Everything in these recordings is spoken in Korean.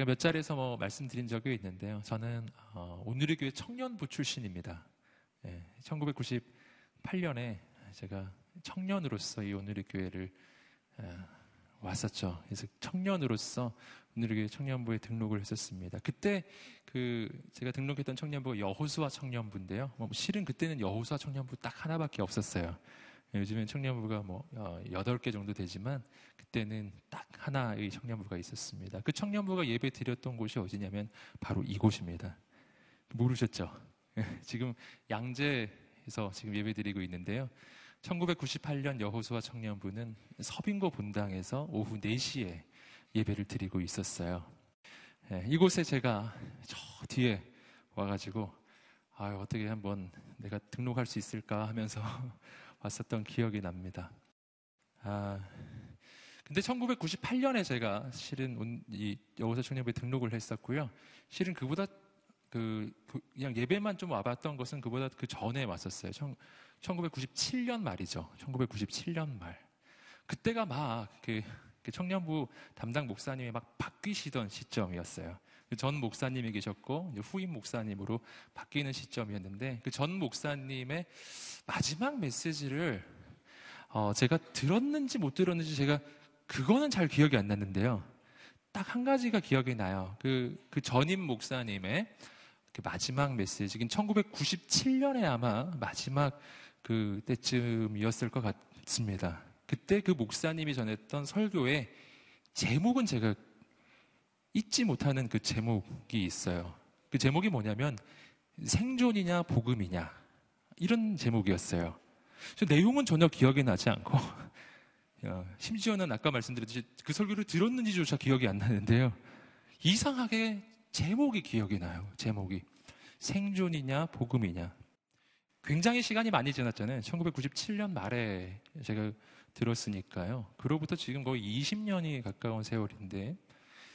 제가 몇 자리에서 뭐 말씀드린 적이 있는데요. 저는 어, 오늘의 교회 청년부 출신입니다. 예, 1998년에 제가 청년으로서 이 오늘의 교회를 어, 왔었죠. 그래서 청년으로서 오늘의 교회 청년부에 등록을 했었습니다. 그때 그 제가 등록했던 청년부가 여호수아 청년부인데요. 뭐 실은 그때는 여호수아 청년부 딱 하나밖에 없었어요. 요즘엔 청년부가 뭐 어, 여덟 개 정도 되지만 그때는 딱 하나의 청년부가 있었습니다. 그 청년부가 예배 드렸던 곳이 어디냐면 바로 이곳입니다. 모르셨죠? 지금 양재에서 지금 예배 드리고 있는데요. 1998년 여호수아 청년부는 서빙고 본당에서 오후 4시에 예배를 드리고 있었어요. 예, 이곳에 제가 저 뒤에 와가지고 아 어떻게 한번 내가 등록할 수 있을까 하면서 왔었던 기억이 납니다. 아, 근데 1998년에 제가 실은 이 여호사 청년부에 등록을 했었고요. 실은 그보다 그 그냥 예배만 좀 와봤던 것은 그보다 그 전에 왔었어요. 1997년 말이죠. 1997년 말. 그때가 막그 그 청년부 담당 목사님이 막 바뀌시던 시점이었어요. 그전 목사님이 계셨고 후임 목사님으로 바뀌는 시점이었는데 그 전 목사님의 마지막 메시지를 어 제가 들었는지 못 들었는지 제가 그거는 잘 기억이 안 났는데요. 딱 한 가지가 기억이 나요. 그, 그 전임 목사님의 그 마지막 메시지, 1997년에 아마 마지막 그 때쯤이었을 것 같습니다. 그때 그 목사님이 전했던 설교의 제목은 제가 잊지 못하는 그 제목이 있어요. 그 제목이 뭐냐면 생존이냐 복음이냐 이런 제목이었어요. 내용은 전혀 기억이 나지 않고 심지어는 아까 말씀드렸듯이 그 설교를 들었는지조차 기억이 안 나는데요. 이상하게 제목이 기억이 나요. 제목이 생존이냐 복음이냐. 굉장히 시간이 많이 지났잖아요. 1997년 말에 제가 들었으니까요. 그로부터 지금 거의 20년이 가까운 세월인데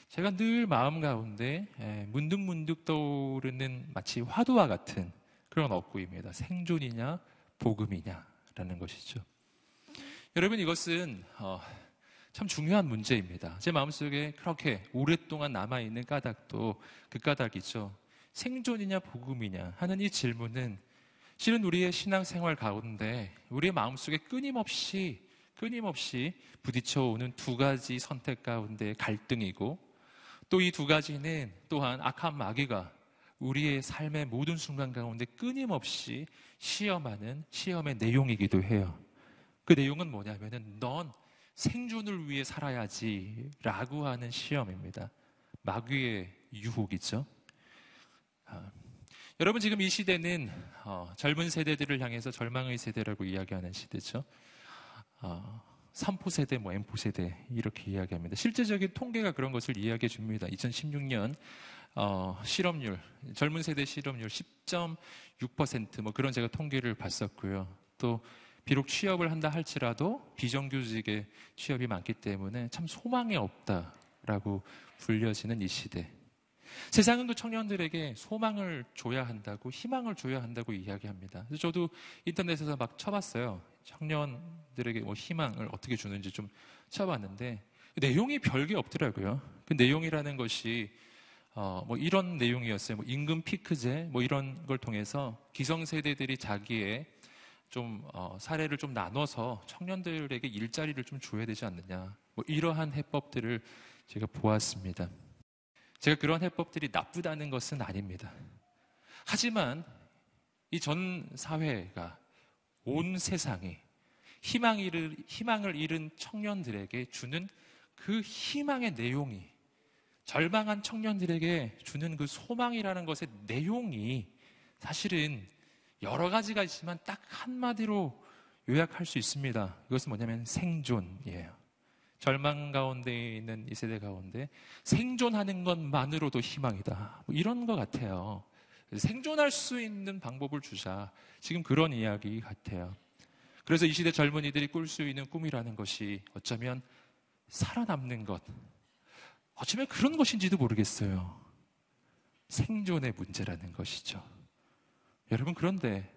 제가 늘 마음 가운데 예, 문득문득 떠오르는 마치 화두와 같은 그런 억구입니다. 생존이냐 복음이냐라는 것이죠. 여러분 이것은 어, 참 중요한 문제입니다. 제 마음속에 그렇게 오랫동안 남아있는 까닭도 그 까닭이죠. 생존이냐 복음이냐 하는 이 질문은 실은 우리의 신앙생활 가운데 우리의 마음속에 끊임없이 끊임없이 부딪혀오는 두 가지 선택 가운데 갈등이고 또 이 두 가지는 또한 악한 마귀가 우리의 삶의 모든 순간 가운데 끊임없이 시험하는 시험의 내용이기도 해요. 그 내용은 뭐냐면은 넌 생존을 위해 살아야지 라고 하는 시험입니다. 마귀의 유혹이죠. 아, 여러분 지금 이 시대는 어, 젊은 세대들을 향해서 절망의 세대라고 이야기하는 시대죠. 어, 3포 세대, 뭐 M포 세대 이렇게 이야기합니다. 실제적인 통계가 그런 것을 이야기해 줍니다. 2016년 어, 실업률, 젊은 세대 실업률 10.6%뭐 그런 제가 통계를 봤었고요. 또 비록 취업을 한다 할지라도 비정규직의 취업이 많기 때문에 참 소망이 없다라고 불려지는 이 시대. 세상은 그 청년들에게 소망을 줘야 한다고 희망을 줘야 한다고 이야기합니다. 그래서 저도 인터넷에서 막 쳐봤어요. 청년들에게 뭐 희망을 어떻게 주는지 좀 쳐봤는데 그 내용이 별게 없더라고요. 그 내용이라는 것이 어, 뭐 이런 내용이었어요. 뭐 임금 피크제 뭐 이런 걸 통해서 기성세대들이 자기의 좀 어, 사례를 좀 나눠서 청년들에게 일자리를 좀 줘야 되지 않느냐. 뭐 이러한 해법들을 제가 보았습니다. 제가 그런 해법들이 나쁘다는 것은 아닙니다. 하지만 이 전 사회가 온 세상이 희망을, 희망을 잃은 청년들에게 주는 그 희망의 내용이 절망한 청년들에게 주는 그 소망이라는 것의 내용이 사실은 여러 가지가 있지만 딱 한마디로 요약할 수 있습니다. 이것은 뭐냐면 생존이에요. 절망 가운데 있는 이 세대 가운데 생존하는 것만으로도 희망이다. 뭐 이런 것 같아요. 생존할 수 있는 방법을 주자. 지금 그런 이야기 같아요. 그래서 이 시대 젊은이들이 꿀 수 있는 꿈이라는 것이 어쩌면 살아남는 것. 어쩌면 그런 것인지도 모르겠어요. 생존의 문제라는 것이죠. 여러분, 그런데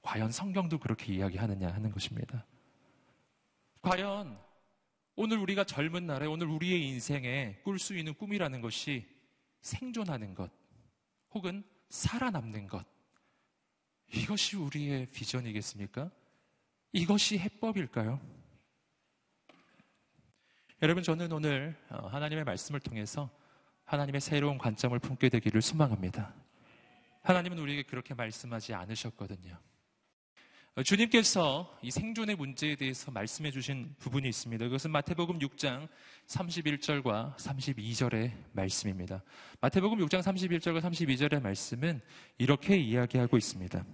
과연 성경도 그렇게 이야기하느냐 하는 것입니다. 과연 오늘 우리가 젊은 날에 오늘 우리의 인생에 꿀 수 있는 꿈이라는 것이 생존하는 것 혹은 살아남는 것. 이것이 우리의 비전이겠습니까? 이것이 해법일까요? 여러분, 저는 오늘 어, 하나님의 말씀을 통해서 하나님의 새로운 관점을 품게 되기를 소망합니다. 하나님은 우리에게 그렇게 말씀하지 않으셨거든요. 어, 주님께서 이 생존의 문제에 대해서 말씀해 주신 부분이 있습니다. 그것은 마태복음 6장 31절과 32절의 말씀입니다. 마태복음 6장 31절과 32절의 말씀은 이렇게 이야기하고 있습니다.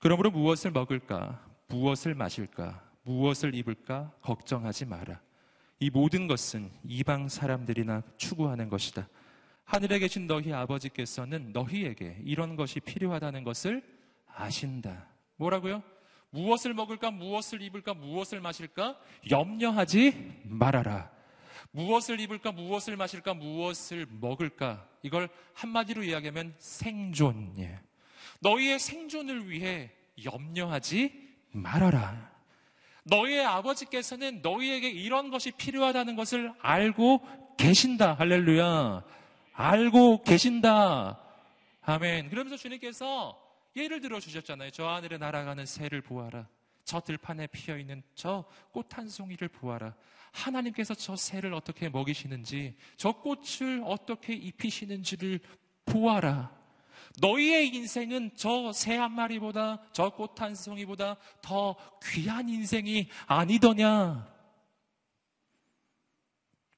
그러므로 무엇을 먹을까? 무엇을 마실까? 무엇을 입을까? 걱정하지 마라. 이 모든 것은 이방 사람들이나 추구하는 것이다. 하늘에 계신 너희 아버지께서는 너희에게 이런 것이 필요하다는 것을 아신다. 뭐라고요? 무엇을 먹을까, 무엇을 입을까, 무엇을 마실까? 염려하지 말아라. 무엇을 입을까, 무엇을 마실까, 무엇을 먹을까? 이걸 한마디로 이야기하면 생존. 너희의 생존을 위해 염려하지 말아라. 너희의 아버지께서는 너희에게 이런 것이 필요하다는 것을 알고 계신다. 할렐루야. 알고 계신다. 아멘. 그러면서 주님께서 예를 들어 주셨잖아요. 저 하늘에 날아가는 새를 보아라. 저 들판에 피어 있는 저 꽃 한 송이를 보아라. 하나님께서 저 새를 어떻게 먹이시는지, 저 꽃을 어떻게 입히시는지를 보아라. 너희의 인생은 저 새 한 마리보다 저 꽃 한 송이보다 더 귀한 인생이 아니더냐?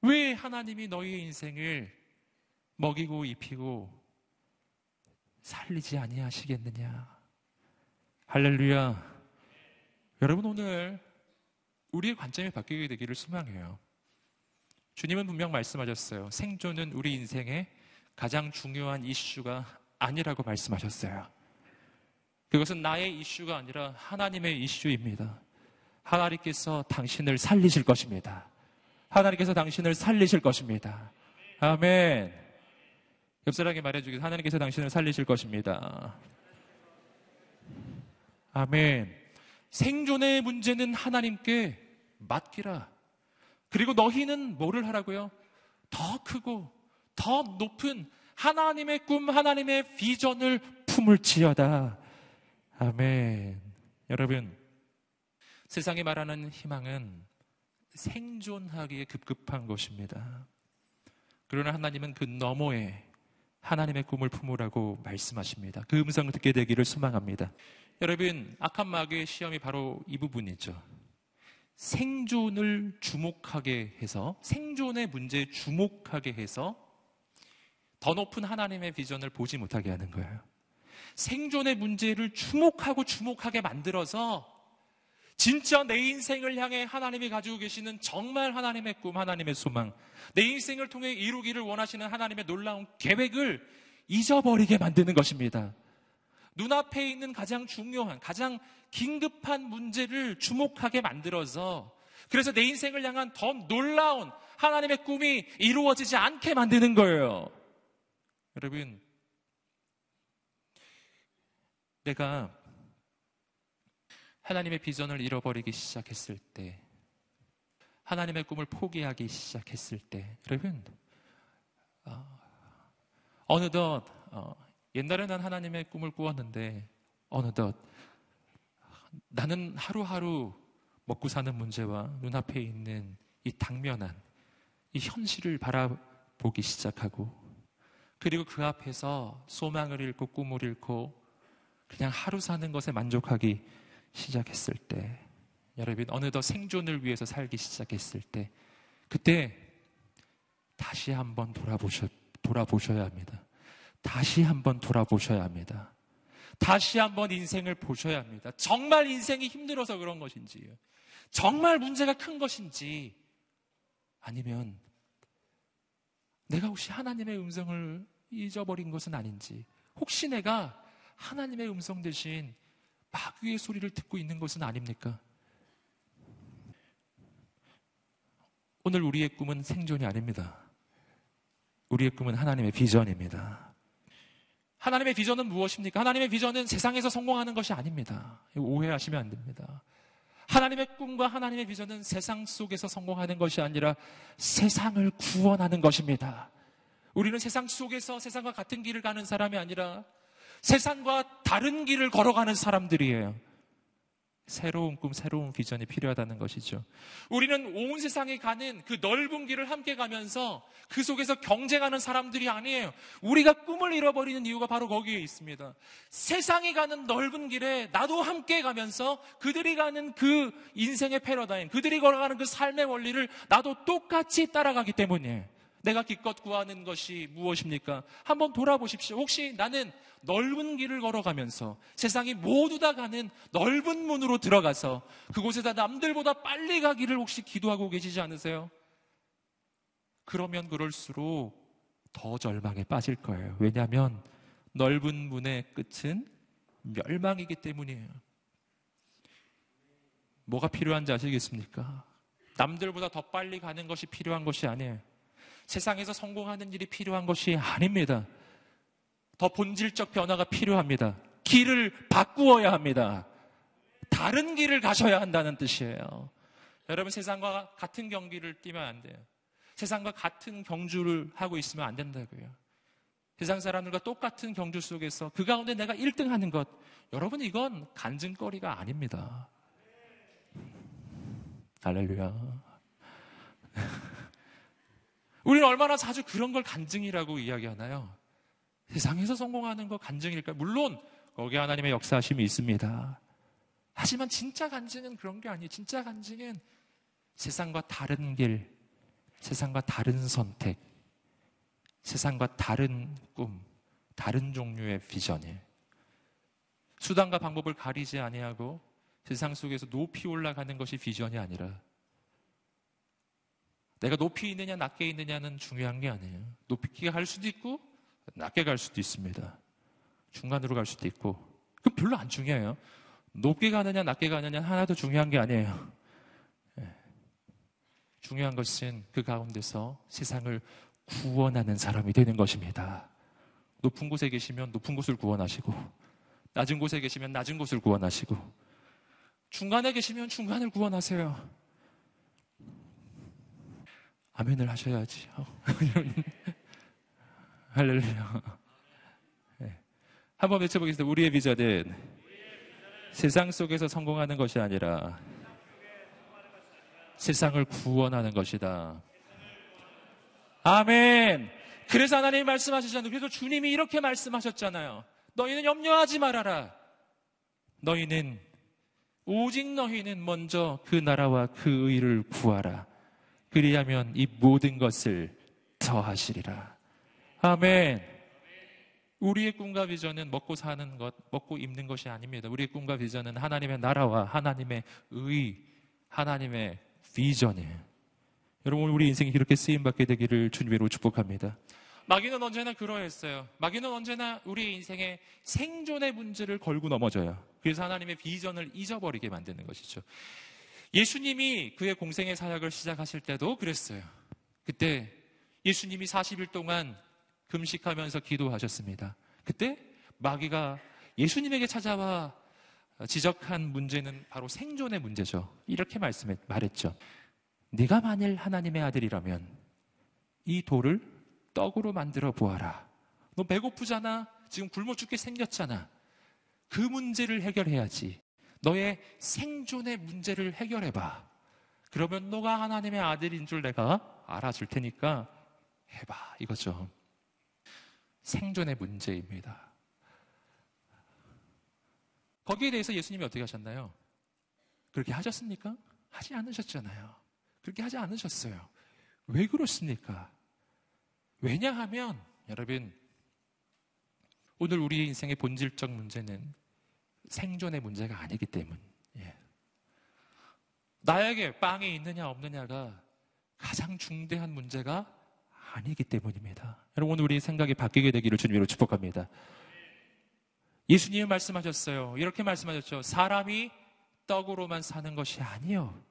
왜 하나님이 너희의 인생을 먹이고 입히고 살리지 아니하시겠느냐? 할렐루야. 여러분 오늘 우리의 관점이 바뀌게 되기를 소망해요. 주님은 분명 말씀하셨어요. 생존은 우리 인생의 가장 중요한 이슈가 아니라고 말씀하셨어요. 그것은 나의 이슈가 아니라 하나님의 이슈입니다. 하나님께서 당신을 살리실 것입니다. 하나님께서 당신을 살리실 것입니다. 아멘. 옆사람에게 말해주기 하나님께서 당신을 살리실 것입니다. 아멘. 생존의 문제는 하나님께 맡기라. 그리고 너희는 뭐를 하라고요? 더 크고 더 높은 하나님의 꿈, 하나님의 비전을 품을지어다. 아멘. 여러분, 세상이 말하는 희망은 생존하기에 급급한 것입니다. 그러나 하나님은 그 너머에 하나님의 꿈을 품으라고 말씀하십니다. 그 음성을 듣게 되기를 소망합니다. 여러분, 악한 마귀의 시험이 바로 이 부분이죠. 생존을 주목하게 해서, 생존의 문제에 주목하게 해서 더 높은 하나님의 비전을 보지 못하게 하는 거예요. 생존의 문제를 주목하고 주목하게 만들어서 진짜 내 인생을 향해 하나님이 가지고 계시는 정말 하나님의 꿈, 하나님의 소망, 내 인생을 통해 이루기를 원하시는 하나님의 놀라운 계획을 잊어버리게 만드는 것입니다. 눈앞에 있는 가장 중요한, 가장 긴급한 문제를 주목하게 만들어서 그래서 내 인생을 향한 더 놀라운 하나님의 꿈이 이루어지지 않게 만드는 거예요. 여러분, 내가 하나님의 비전을 잃어버리기 시작했을 때, 하나님의 꿈을 포기하기 시작했을 때, 여러분, 어, 느덧 어, 옛날에는 하나님의 꿈을 꾸었는데, 어느덧 나는 하루하루 먹고 사는 문제와 눈앞에 있는 이 당면한 이 현실을 바라보기 시작하고, 그리고 그 앞에서 소망을 잃고 꿈을 잃고 그냥 하루 사는 것에 만족하기 시작했을 때, 여러분, 어느덧 생존을 위해서 살기 시작했을 때, 그때 다시 한번 돌아보셔, 돌아보셔야 합니다. 다시 한번 돌아보셔야 합니다. 다시 한번 인생을 보셔야 합니다. 정말 인생이 힘들어서 그런 것인지, 정말 문제가 큰 것인지, 아니면 내가 혹시 하나님의 음성을 잊어버린 것은 아닌지, 혹시 내가 하나님의 음성 대신 마귀의 소리를 듣고 있는 것은 아닙니까? 오늘 우리의 꿈은 생존이 아닙니다. 우리의 꿈은 하나님의 비전입니다. 하나님의 비전은 무엇입니까? 하나님의 비전은 세상에서 성공하는 것이 아닙니다. 오해하시면 안 됩니다. 하나님의 꿈과 하나님의 비전은 세상 속에서 성공하는 것이 아니라 세상을 구원하는 것입니다. 우리는 세상 속에서 세상과 같은 길을 가는 사람이 아니라 세상과 다른 길을 걸어가는 사람들이에요. 새로운 꿈, 새로운 비전이 필요하다는 것이죠. 우리는 온 세상에 가는 그 넓은 길을 함께 가면서 그 속에서 경쟁하는 사람들이 아니에요. 우리가 꿈을 잃어버리는 이유가 바로 거기에 있습니다. 세상이 가는 넓은 길에 나도 함께 가면서 그들이 가는 그 인생의 패러다임, 그들이 걸어가는 그 삶의 원리를 나도 똑같이 따라가기 때문이에요. 내가 기껏 구하는 것이 무엇입니까? 한번 돌아보십시오. 혹시 나는 넓은 길을 걸어가면서 세상이 모두 다 가는 넓은 문으로 들어가서 그곳에다 남들보다 빨리 가기를 혹시 기도하고 계시지 않으세요? 그러면 그럴수록 더 절망에 빠질 거예요. 왜냐하면 넓은 문의 끝은 멸망이기 때문이에요. 뭐가 필요한지 아시겠습니까? 남들보다 더 빨리 가는 것이 필요한 것이 아니에요. 세상에서 성공하는 일이 필요한 것이 아닙니다. 더 본질적 변화가 필요합니다. 길을 바꾸어야 합니다. 다른 길을 가셔야 한다는 뜻이에요. 여러분 세상과 같은 경기를 뛰면 안 돼요. 세상과 같은 경주를 하고 있으면 안 된다고요. 세상 사람들과 똑같은 경주 속에서 그 가운데 내가 1등 하는 것, 여러분 이건 간증거리가 아닙니다. 할렐루야. 우리는 얼마나 자주 그런 걸 간증이라고 이야기하나요? 세상에서 성공하는 거 간증일까? 물론 거기에 하나님의 역사하심이 있습니다. 하지만 진짜 간증은 그런 게 아니에요. 진짜 간증은 세상과 다른 길, 세상과 다른 선택, 세상과 다른 꿈, 다른 종류의 비전이에요. 수단과 방법을 가리지 아니하고 세상 속에서 높이 올라가는 것이 비전이 아니라 내가 높이 있느냐 낮게 있느냐는 중요한 게 아니에요. 높이 갈 수도 있고 낮게 갈 수도 있습니다. 중간으로 갈 수도 있고 그 별로 안 중요해요. 높게 가느냐 낮게 가느냐 하나도 중요한 게 아니에요. 예. 중요한 것은 그 가운데서 세상을 구원하는 사람이 되는 것입니다. 높은 곳에 계시면 높은 곳을 구원하시고 낮은 곳에 계시면 낮은 곳을 구원하시고 중간에 계시면 중간을 구원하세요. 아멘을 하셔야지. 할렐루야. 네. 한번 외쳐보겠습니다. 우리의 비전은 세상 속에서 성공하는 것이 아니라 세상을 구원하는 것이다. 아멘. 그래서 하나님이 말씀하셨잖아요. 그래서 주님이 이렇게 말씀하셨잖아요. 너희는 염려하지 말아라. 너희는 오직 너희는 먼저 그 나라와 그 의를 구하라. 그리하면 이 모든 것을 더하시리라. 아멘. 우리의 꿈과 비전은 먹고 사는 것, 먹고 입는 것이 아닙니다. 우리의 꿈과 비전은 하나님의 나라와 하나님의 의, 하나님의 비전이에요. 여러분, 우리 인생이 그렇게 쓰임받게 되기를 주님으로 축복합니다. 마귀는 언제나 그러했어요. 마귀는 언제나 우리 인생의 생존의 문제를 걸고 넘어져요. 그래서 하나님의 비전을 잊어버리게 만드는 것이죠. 예수님이 그의 공생의 사역을 시작하실 때도 그랬어요. 그때 예수님이 40일 동안 금식하면서 기도하셨습니다. 그때 마귀가 예수님에게 찾아와 지적한 문제는 바로 생존의 문제죠. 이렇게 말씀해 말했죠. 네가 만일 하나님의 아들이라면 이 돌을 떡으로 만들어 보아라. 너 배고프잖아. 지금 굶어 죽게 생겼잖아. 그 문제를 해결해야지. 너의 생존의 문제를 해결해봐. 그러면 너가 하나님의 아들인 줄 내가 알아줄 테니까 해봐. 이거죠. 생존의 문제입니다. 거기에 대해서 예수님이 어떻게 하셨나요? 그렇게 하셨습니까? 하지 않으셨잖아요. 그렇게 하지 않으셨어요. 왜 그렇습니까? 왜냐하면, 여러분, 오늘 우리 인생의 본질적 문제는 생존의 문제가 아니기 때문. 예. 나에게 빵이 있느냐 없느냐가 가장 중대한 문제가 아니기 때문입니다. 여러분 우리 생각이 바뀌게 되기를 주님으로 축복합니다. 예수님이 말씀하셨어요. 이렇게 말씀하셨죠. 사람이 떡으로만 사는 것이 아니요.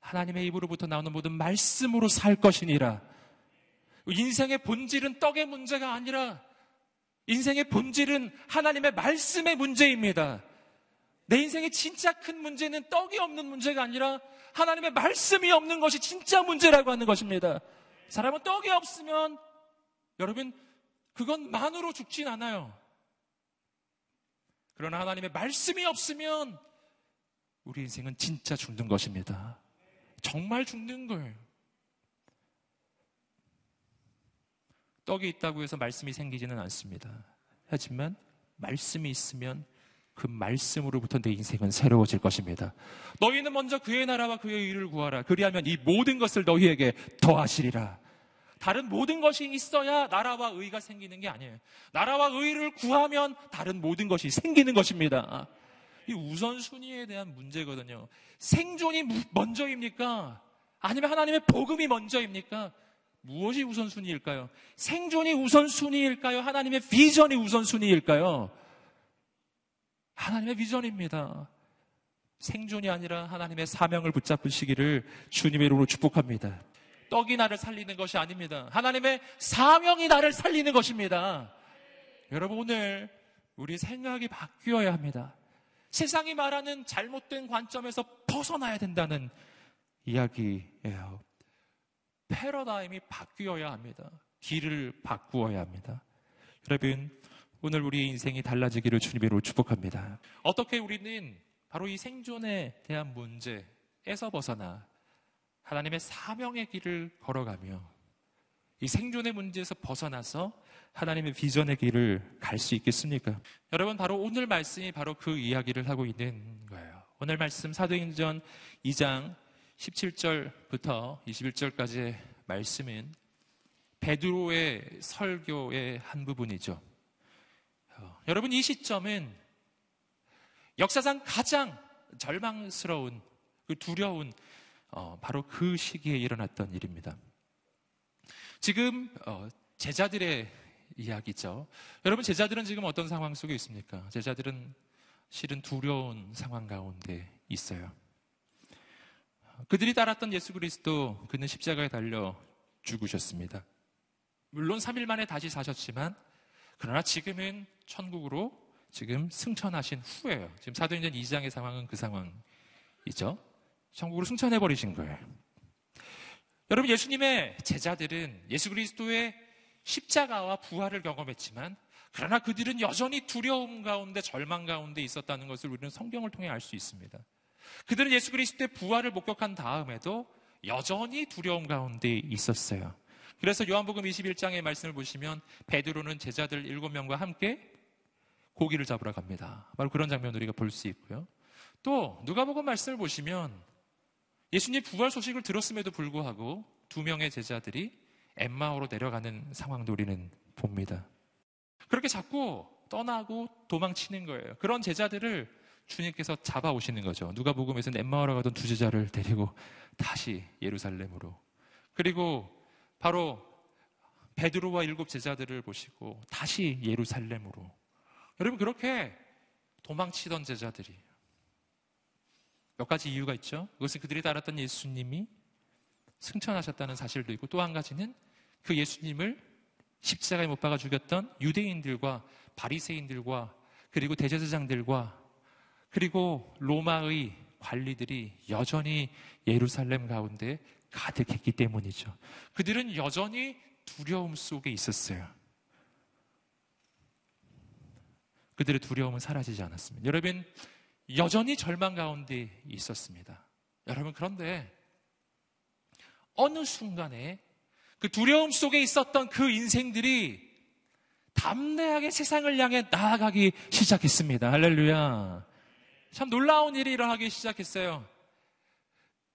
하나님의 입으로부터 나오는 모든 말씀으로 살 것이니라. 인생의 본질은 떡의 문제가 아니라 인생의 본질은 하나님의 말씀의 문제입니다. 내 인생의 진짜 큰 문제는 떡이 없는 문제가 아니라 하나님의 말씀이 없는 것이 진짜 문제라고 하는 것입니다. 사람은 떡이 없으면 여러분 그건 만으로 죽진 않아요. 그러나 하나님의 말씀이 없으면 우리 인생은 진짜 죽는 것입니다. 정말 죽는 거예요. 떡이 있다고 해서 말씀이 생기지는 않습니다. 하지만 말씀이 있으면 그 말씀으로부터 내 인생은 새로워질 것입니다. 너희는 먼저 그의 나라와 그의 의를 구하라. 그리하면 이 모든 것을 너희에게 더하시리라. 다른 모든 것이 있어야 나라와 의가 생기는 게 아니에요. 나라와 의를 구하면 다른 모든 것이 생기는 것입니다. 이 우선순위에 대한 문제거든요. 생존이 먼저입니까? 아니면 하나님의 복음이 먼저입니까? 무엇이 우선순위일까요? 생존이 우선순위일까요? 하나님의 비전이 우선순위일까요? 하나님의 비전입니다. 생존이 아니라 하나님의 사명을 붙잡으시기를 주님의 이름으로 축복합니다. 떡이 나를 살리는 것이 아닙니다. 하나님의 사명이 나를 살리는 것입니다. 여러분 오늘 우리 생각이 바뀌어야 합니다. 세상이 말하는 잘못된 관점에서 벗어나야 된다는 이야기예요. 패러다임이 바뀌어야 합니다. 길을 바꾸어야 합니다. 여러분, 오늘 우리의 인생이 달라지기를 주님으로 축복합니다. 어떻게 우리는 바로 이 생존에 대한 문제에서 벗어나 하나님의 사명의 길을 걸어가며 이 생존의 문제에서 벗어나서 하나님의 비전의 길을 갈 수 있겠습니까? 여러분, 바로 오늘 말씀이 바로 그 이야기를 하고 있는 거예요. 오늘 말씀 사도행전 2장 17절부터 21절까지의 말씀은 베드로의 설교의 한 부분이죠. 어, 여러분 이 시점은 역사상 가장 절망스러운 그 두려운 어, 바로 그 시기에 일어났던 일입니다. 지금 어, 제자들의 이야기죠. 여러분 제자들은 지금 어떤 상황 속에 있습니까? 제자들은 실은 두려운 상황 가운데 있어요. 그들이 따랐던 예수 그리스도 그는 십자가에 달려 죽으셨습니다. 물론 3일 만에 다시 사셨지만 그러나 지금은 천국으로 지금 승천하신 후에요. 지금 사도행전 2장의 상황은 그 상황이죠. 천국으로 승천해 버리신 거예요. 여러분 예수님의 제자들은 예수 그리스도의 십자가와 부활을 경험했지만 그러나 그들은 여전히 두려움 가운데 절망 가운데 있었다는 것을 우리는 성경을 통해 알 수 있습니다. 그들은 예수 그리스도의 부활을 목격한 다음에도 여전히 두려움 가운데 있었어요. 그래서 요한복음 21장의 말씀을 보시면 베드로는 제자들 7명과 함께 고기를 잡으러 갑니다. 바로 그런 장면 우리가 볼 수 있고요. 또 누가복음 말씀을 보시면 예수님 부활 소식을 들었음에도 불구하고 두 명의 제자들이 엠마오로 내려가는 상황도 우리는 봅니다. 그렇게 자꾸 떠나고 도망치는 거예요. 그런 제자들을 주님께서 잡아오시는 거죠. 누가 복음에서는 엠마오라 가던 두 제자를 데리고 다시 예루살렘으로. 그리고 바로 베드로와 일곱 제자들을 보시고 다시 예루살렘으로. 여러분 그렇게 도망치던 제자들이 몇 가지 이유가 있죠. 그것은 그들이 따랐던 예수님이 승천하셨다는 사실도 있고 또 한 가지는 그 예수님을 십자가에 못 박아 죽였던 유대인들과 바리새인들과 그리고 대제사장들과 그리고 로마의 관리들이 여전히 예루살렘 가운데 가득했기 때문이죠. 그들은 여전히 두려움 속에 있었어요. 그들의 두려움은 사라지지 않았습니다. 여러분, 여전히 절망 가운데 있었습니다. 여러분, 그런데 어느 순간에 그 두려움 속에 있었던 그 인생들이 담대하게 세상을 향해 나아가기 시작했습니다. 할렐루야. 참 놀라운 일이 일어나기 시작했어요.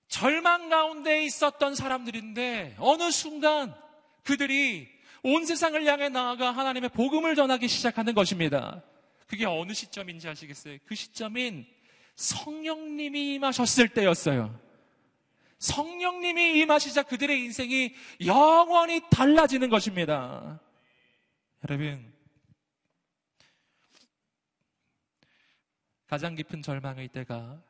절망 가운데 있었던 사람들인데 어느 순간 그들이 온 세상을 향해 나아가 하나님의 복음을 전하기 시작하는 것입니다. 그게 어느 시점인지 아시겠어요? 그 시점인 성령님이 임하셨을 때였어요. 성령님이 임하시자 그들의 인생이 영원히 달라지는 것입니다. 여러분, 가장 깊은 절망의 때가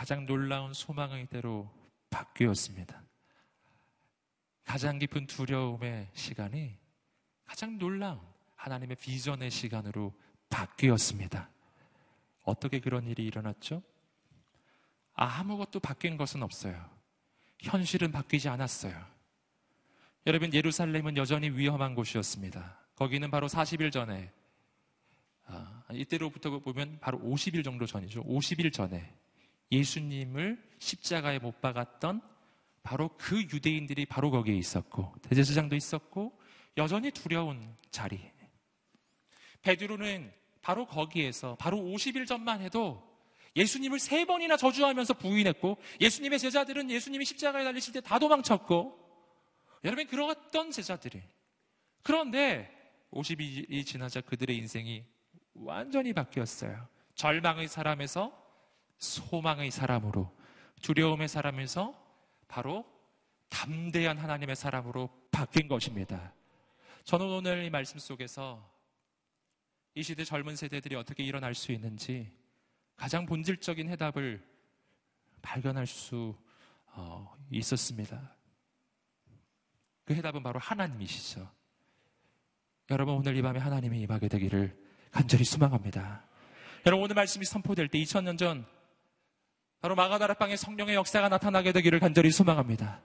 가장 놀라운 소망의 때로 바뀌었습니다. 가장 깊은 두려움의 시간이 가장 놀라운 하나님의 비전의 시간으로 바뀌었습니다. 어떻게 그런 일이 일어났죠? 아무것도 바뀐 것은 없어요. 현실은 바뀌지 않았어요. 여러분, 예루살렘은 여전히 위험한 곳이었습니다. 거기는 바로 40일 전에, 아, 이때로부터 보면 바로 50일 정도 전이죠. 50일 전에 예수님을 십자가에 못 박았던 바로 그 유대인들이 바로 거기에 있었고, 대제사장도 있었고, 여전히 두려운 자리. 베드로는 바로 거기에서 바로 50일 전만 해도 예수님을 세 번이나 저주하면서 부인했고 예수님의 제자들은 예수님이 십자가에 달리실 때 다 도망쳤고 여러분 그러던 제자들이 그런데 50일이 지나자 그들의 인생이 완전히 바뀌었어요. 절망의 사람에서 소망의 사람으로 두려움의 사람에서 바로 담대한 하나님의 사람으로 바뀐 것입니다. 저는 오늘 이 말씀 속에서 이 시대 젊은 세대들이 어떻게 일어날 수 있는지 가장 본질적인 해답을 발견할 수 어, 있었습니다. 그 해답은 바로 하나님이시죠. 여러분 오늘 이 밤에 하나님이 임하게 되기를 간절히 소망합니다. 여러분 오늘 말씀이 선포될 때 2000년 전 바로 마가다라방에 성령의 역사가 나타나게 되기를 간절히 소망합니다.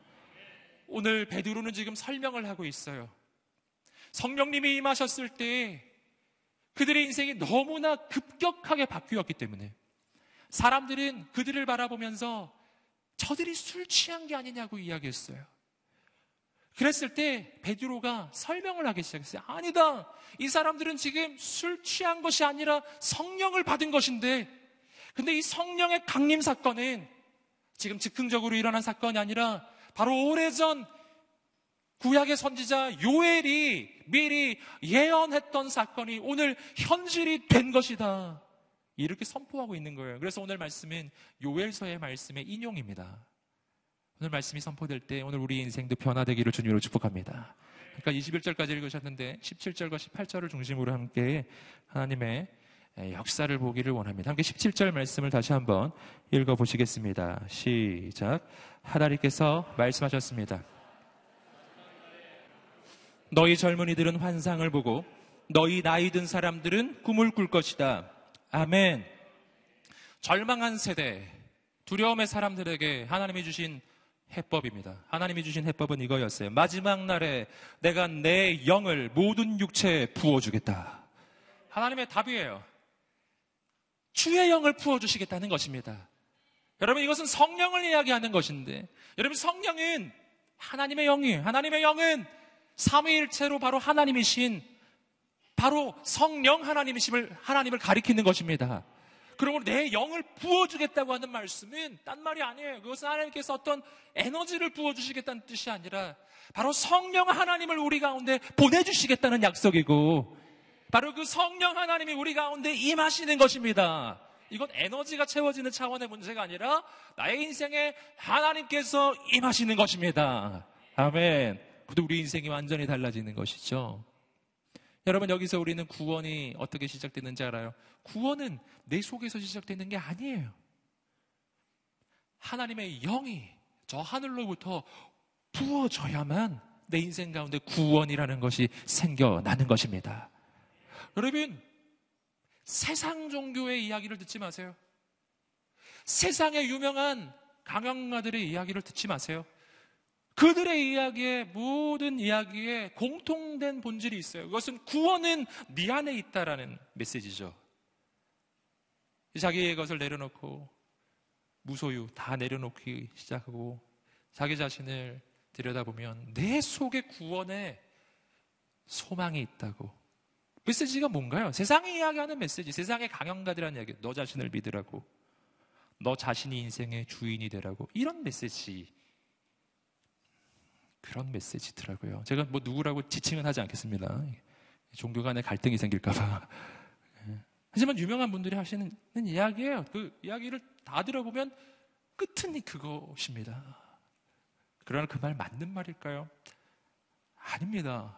오늘 베드로는 지금 설명을 하고 있어요. 성령님이 임하셨을 때 그들의 인생이 너무나 급격하게 바뀌었기 때문에 사람들은 그들을 바라보면서 저들이 술 취한 게 아니냐고 이야기했어요. 그랬을 때 베드로가 설명을 하기 시작했어요. 아니다. 이 사람들은 지금 술 취한 것이 아니라 성령을 받은 것인데 근데 이 성령의 강림 사건은 지금 즉흥적으로 일어난 사건이 아니라 바로 오래전 구약의 선지자 요엘이 미리 예언했던 사건이 오늘 현실이 된 것이다. 이렇게 선포하고 있는 거예요. 그래서 오늘 말씀은 요엘서의 말씀의 인용입니다. 오늘 말씀이 선포될 때 오늘 우리 인생도 변화되기를 주님으로 축복합니다. 그러니까 21절까지 읽으셨는데 17절과 18절을 중심으로 함께 하나님의 역사를 보기를 원합니다. 함께 17절 말씀을 다시 한번 읽어 보시겠습니다. 시작. 하나님께서 말씀하셨습니다. 너희 젊은이들은 환상을 보고 너희 나이 든 사람들은 꿈을 꿀 것이다. 아멘. 절망한 세대, 두려움의 사람들에게 하나님이 주신 해법입니다. 하나님이 주신 해법은 이거였어요. 마지막 날에 내가 내 영을 모든 육체에 부어주겠다. 하나님의 답이에요. 주의 영을 부어주시겠다는 것입니다. 여러분, 이것은 성령을 이야기하는 것인데, 여러분, 성령은 하나님의 영이에요. 하나님의 영은 삼위일체로 바로 하나님이신 바로 성령 하나님이심을 하나님을 가리키는 것입니다. 그러므로 내 영을 부어주겠다고 하는 말씀은 딴 말이 아니에요. 그것은 하나님께서 어떤 에너지를 부어주시겠다는 뜻이 아니라 바로 성령 하나님을 우리 가운데 보내주시겠다는 약속이고 바로 그 성령 하나님이 우리 가운데 임하시는 것입니다. 이건 에너지가 채워지는 차원의 문제가 아니라 나의 인생에 하나님께서 임하시는 것입니다. 아멘. 그도 우리 인생이 완전히 달라지는 것이죠. 여러분 여기서 우리는 구원이 어떻게 시작되는지 알아요? 구원은 내 속에서 시작되는 게 아니에요. 하나님의 영이 저 하늘로부터 부어져야만 내 인생 가운데 구원이라는 것이 생겨나는 것입니다. 여러분, 세상 종교의 이야기를 듣지 마세요. 세상의 유명한 강연가들의 이야기를 듣지 마세요. 그들의 이야기에 모든 이야기에 공통된 본질이 있어요. 그것은 구원은 네 안에 있다라는 메시지죠. 자기의 것을 내려놓고 무소유 다 내려놓기 시작하고 자기 자신을 들여다보면 내 속에 구원에 소망이 있다고. 메시지가 뭔가요? 세상이 이야기하는 메시지, 세상의 강연가들이라는 이야기, 너 자신을 믿으라고, 너 자신이 인생의 주인이 되라고, 이런 메시지 그런 메시지더라고요. 제가 뭐 누구라고 지칭은 하지 않겠습니다. 종교 간의 갈등이 생길까봐. 예. 하지만 유명한 분들이 하시는 이야기예요. 그 이야기를 다 들어보면 끝은 그것입니다. 그러나 그 말 맞는 말일까요? 아닙니다.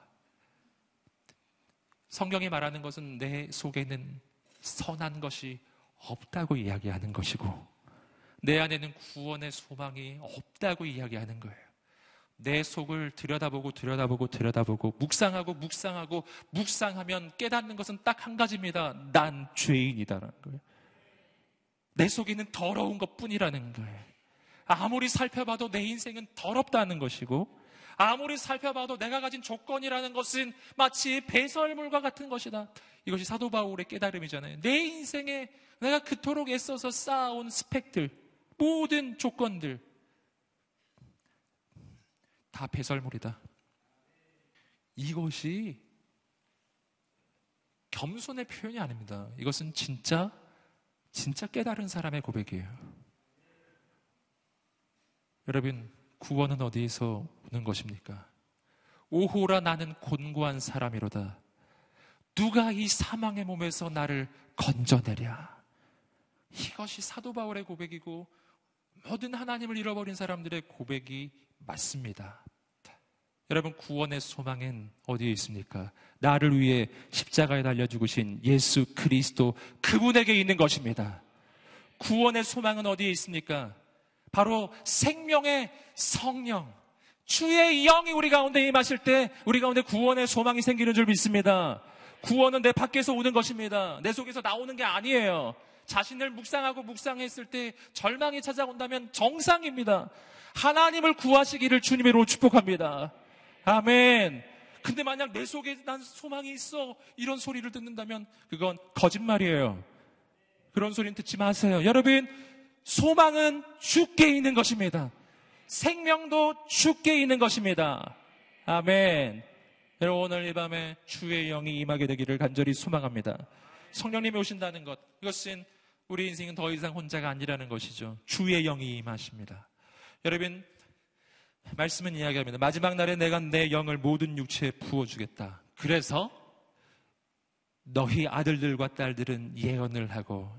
성경이 말하는 것은 내 속에는 선한 것이 없다고 이야기하는 것이고, 내 안에는 구원의 소망이 없다고 이야기하는 거예요. 내 속을 들여다보고 들여다보고 들여다보고 묵상하고 묵상하고 묵상하면 깨닫는 것은 딱 한 가지입니다. 난 죄인이다라는 거예요. 내 속에 있는 더러운 것 뿐이라는 거예요. 아무리 살펴봐도 내 인생은 더럽다는 것이고, 아무리 살펴봐도 내가 가진 조건이라는 것은 마치 배설물과 같은 것이다. 이것이 사도 바울의 깨달음이잖아요. 내 인생에 내가 그토록 애써서 쌓아온 스펙들, 모든 조건들, 다 배설물이다. 이것이 겸손의 표현이 아닙니다. 이것은 진짜, 진짜 깨달은 사람의 고백이에요. 여러분, 구원은 어디에서 오는 것입니까? 오호라 나는 곤고한 사람이로다. 누가 이 사망의 몸에서 나를 건져내랴. 이것이 사도 바울의 고백이고 모든 하나님을 잃어버린 사람들의 고백이 맞습니다. 여러분 구원의 소망은 어디에 있습니까? 나를 위해 십자가에 달려 죽으신 예수 그리스도 그분에게 있는 것입니다. 구원의 소망은 어디에 있습니까? 바로 생명의 성령, 주의 영이 우리 가운데 임하실 때 우리 가운데 구원의 소망이 생기는 줄 믿습니다. 구원은 내 밖에서 오는 것입니다. 내 속에서 나오는 게 아니에요. 자신을 묵상하고 묵상했을 때 절망이 찾아온다면 정상입니다. 하나님을 구하시기를 주님으로 축복합니다. 아멘. 근데 만약 내 속에 난 소망이 있어 이런 소리를 듣는다면 그건 거짓말이에요. 그런 소리는 듣지 마세요. 여러분 소망은 죽게 있는 것입니다. 생명도 죽게 있는 것입니다. 아멘. 여러분 오늘 이 밤에 주의 영이 임하게 되기를 간절히 소망합니다. 성령님이 오신다는 것 이것은 우리 인생은 더 이상 혼자가 아니라는 것이죠. 주의 영이 임하십니다. 여러분 말씀은 이야기합니다. 마지막 날에 내가 내 영을 모든 육체에 부어주겠다. 그래서 너희 아들들과 딸들은 예언을 하고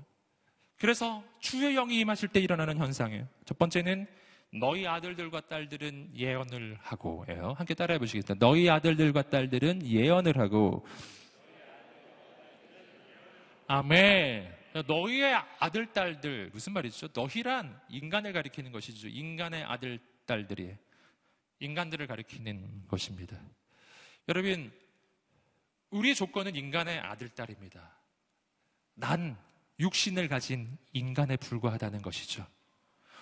그래서 주의 영이 임하실 때 일어나는 현상이에요. 첫 번째는 너희 아들들과 딸들은 예언을 하고예요. 함께 따라해 보시겠다. 너희 아들들과 딸들은 예언을 하고 아멘. 너희의 아들 딸들 무슨 말이죠? 너희란 인간을 가리키는 것이죠. 인간의 아들 딸들이 인간들을 가리키는 것입니다. 여러분 우리의 조건은 인간의 아들 딸입니다. 난 육신을 가진 인간에 불과하다는 것이죠.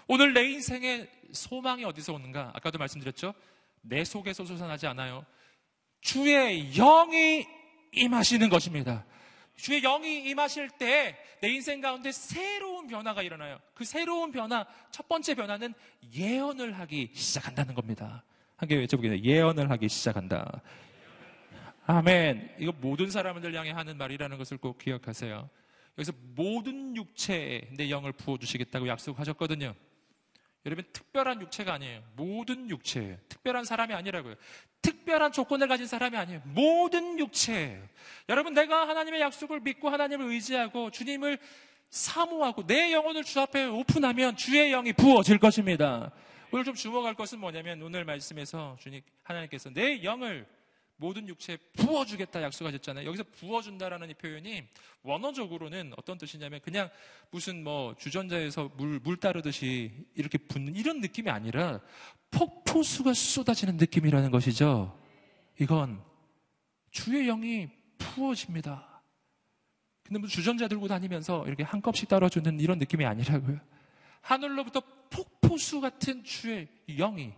오늘 내 인생의 소망이 어디서 오는가? 아까도 말씀드렸죠? 내 속에서 솟아나지 않아요. 주의 영이 임하시는 것입니다. 주의 영이 임하실 때 내 인생 가운데 새로운 변화가 일어나요. 그 새로운 변화, 첫 번째 변화는 예언을 하기 시작한다는 겁니다. 한개 외쳐보겠습니다. 예언을 하기 시작한다. 아멘. 이거 모든 사람들 향해 하는 말이라는 것을 꼭 기억하세요. 여기서 모든 육체에 내 영을 부어주시겠다고 약속하셨거든요. 여러분, 특별한 육체가 아니에요. 모든 육체예요. 특별한 사람이 아니라고요. 특별한 조건을 가진 사람이 아니에요. 모든 육체예요. 여러분, 내가 하나님의 약속을 믿고 하나님을 의지하고 주님을 사모하고 내 영혼을 주 앞에 오픈하면 주의 영이 부어질 것입니다. 오늘 좀 주목할 것은 뭐냐면 오늘 말씀에서 주님 하나님께서 내 영을 모든 육체에 부어주겠다 약속하셨잖아요. 여기서 부어준다라는 이 표현이 원어적으로는 어떤 뜻이냐면 그냥 무슨 뭐 주전자에서 물, 물 따르듯이 이렇게 붓는 이런 느낌이 아니라 폭포수가 쏟아지는 느낌이라는 것이죠. 이건 주의 영이 부어집니다. 근데 뭐 주전자 들고 다니면서 이렇게 한 컵씩 따라주는 이런 느낌이 아니라고요. 하늘로부터 폭포수 같은 주의 영이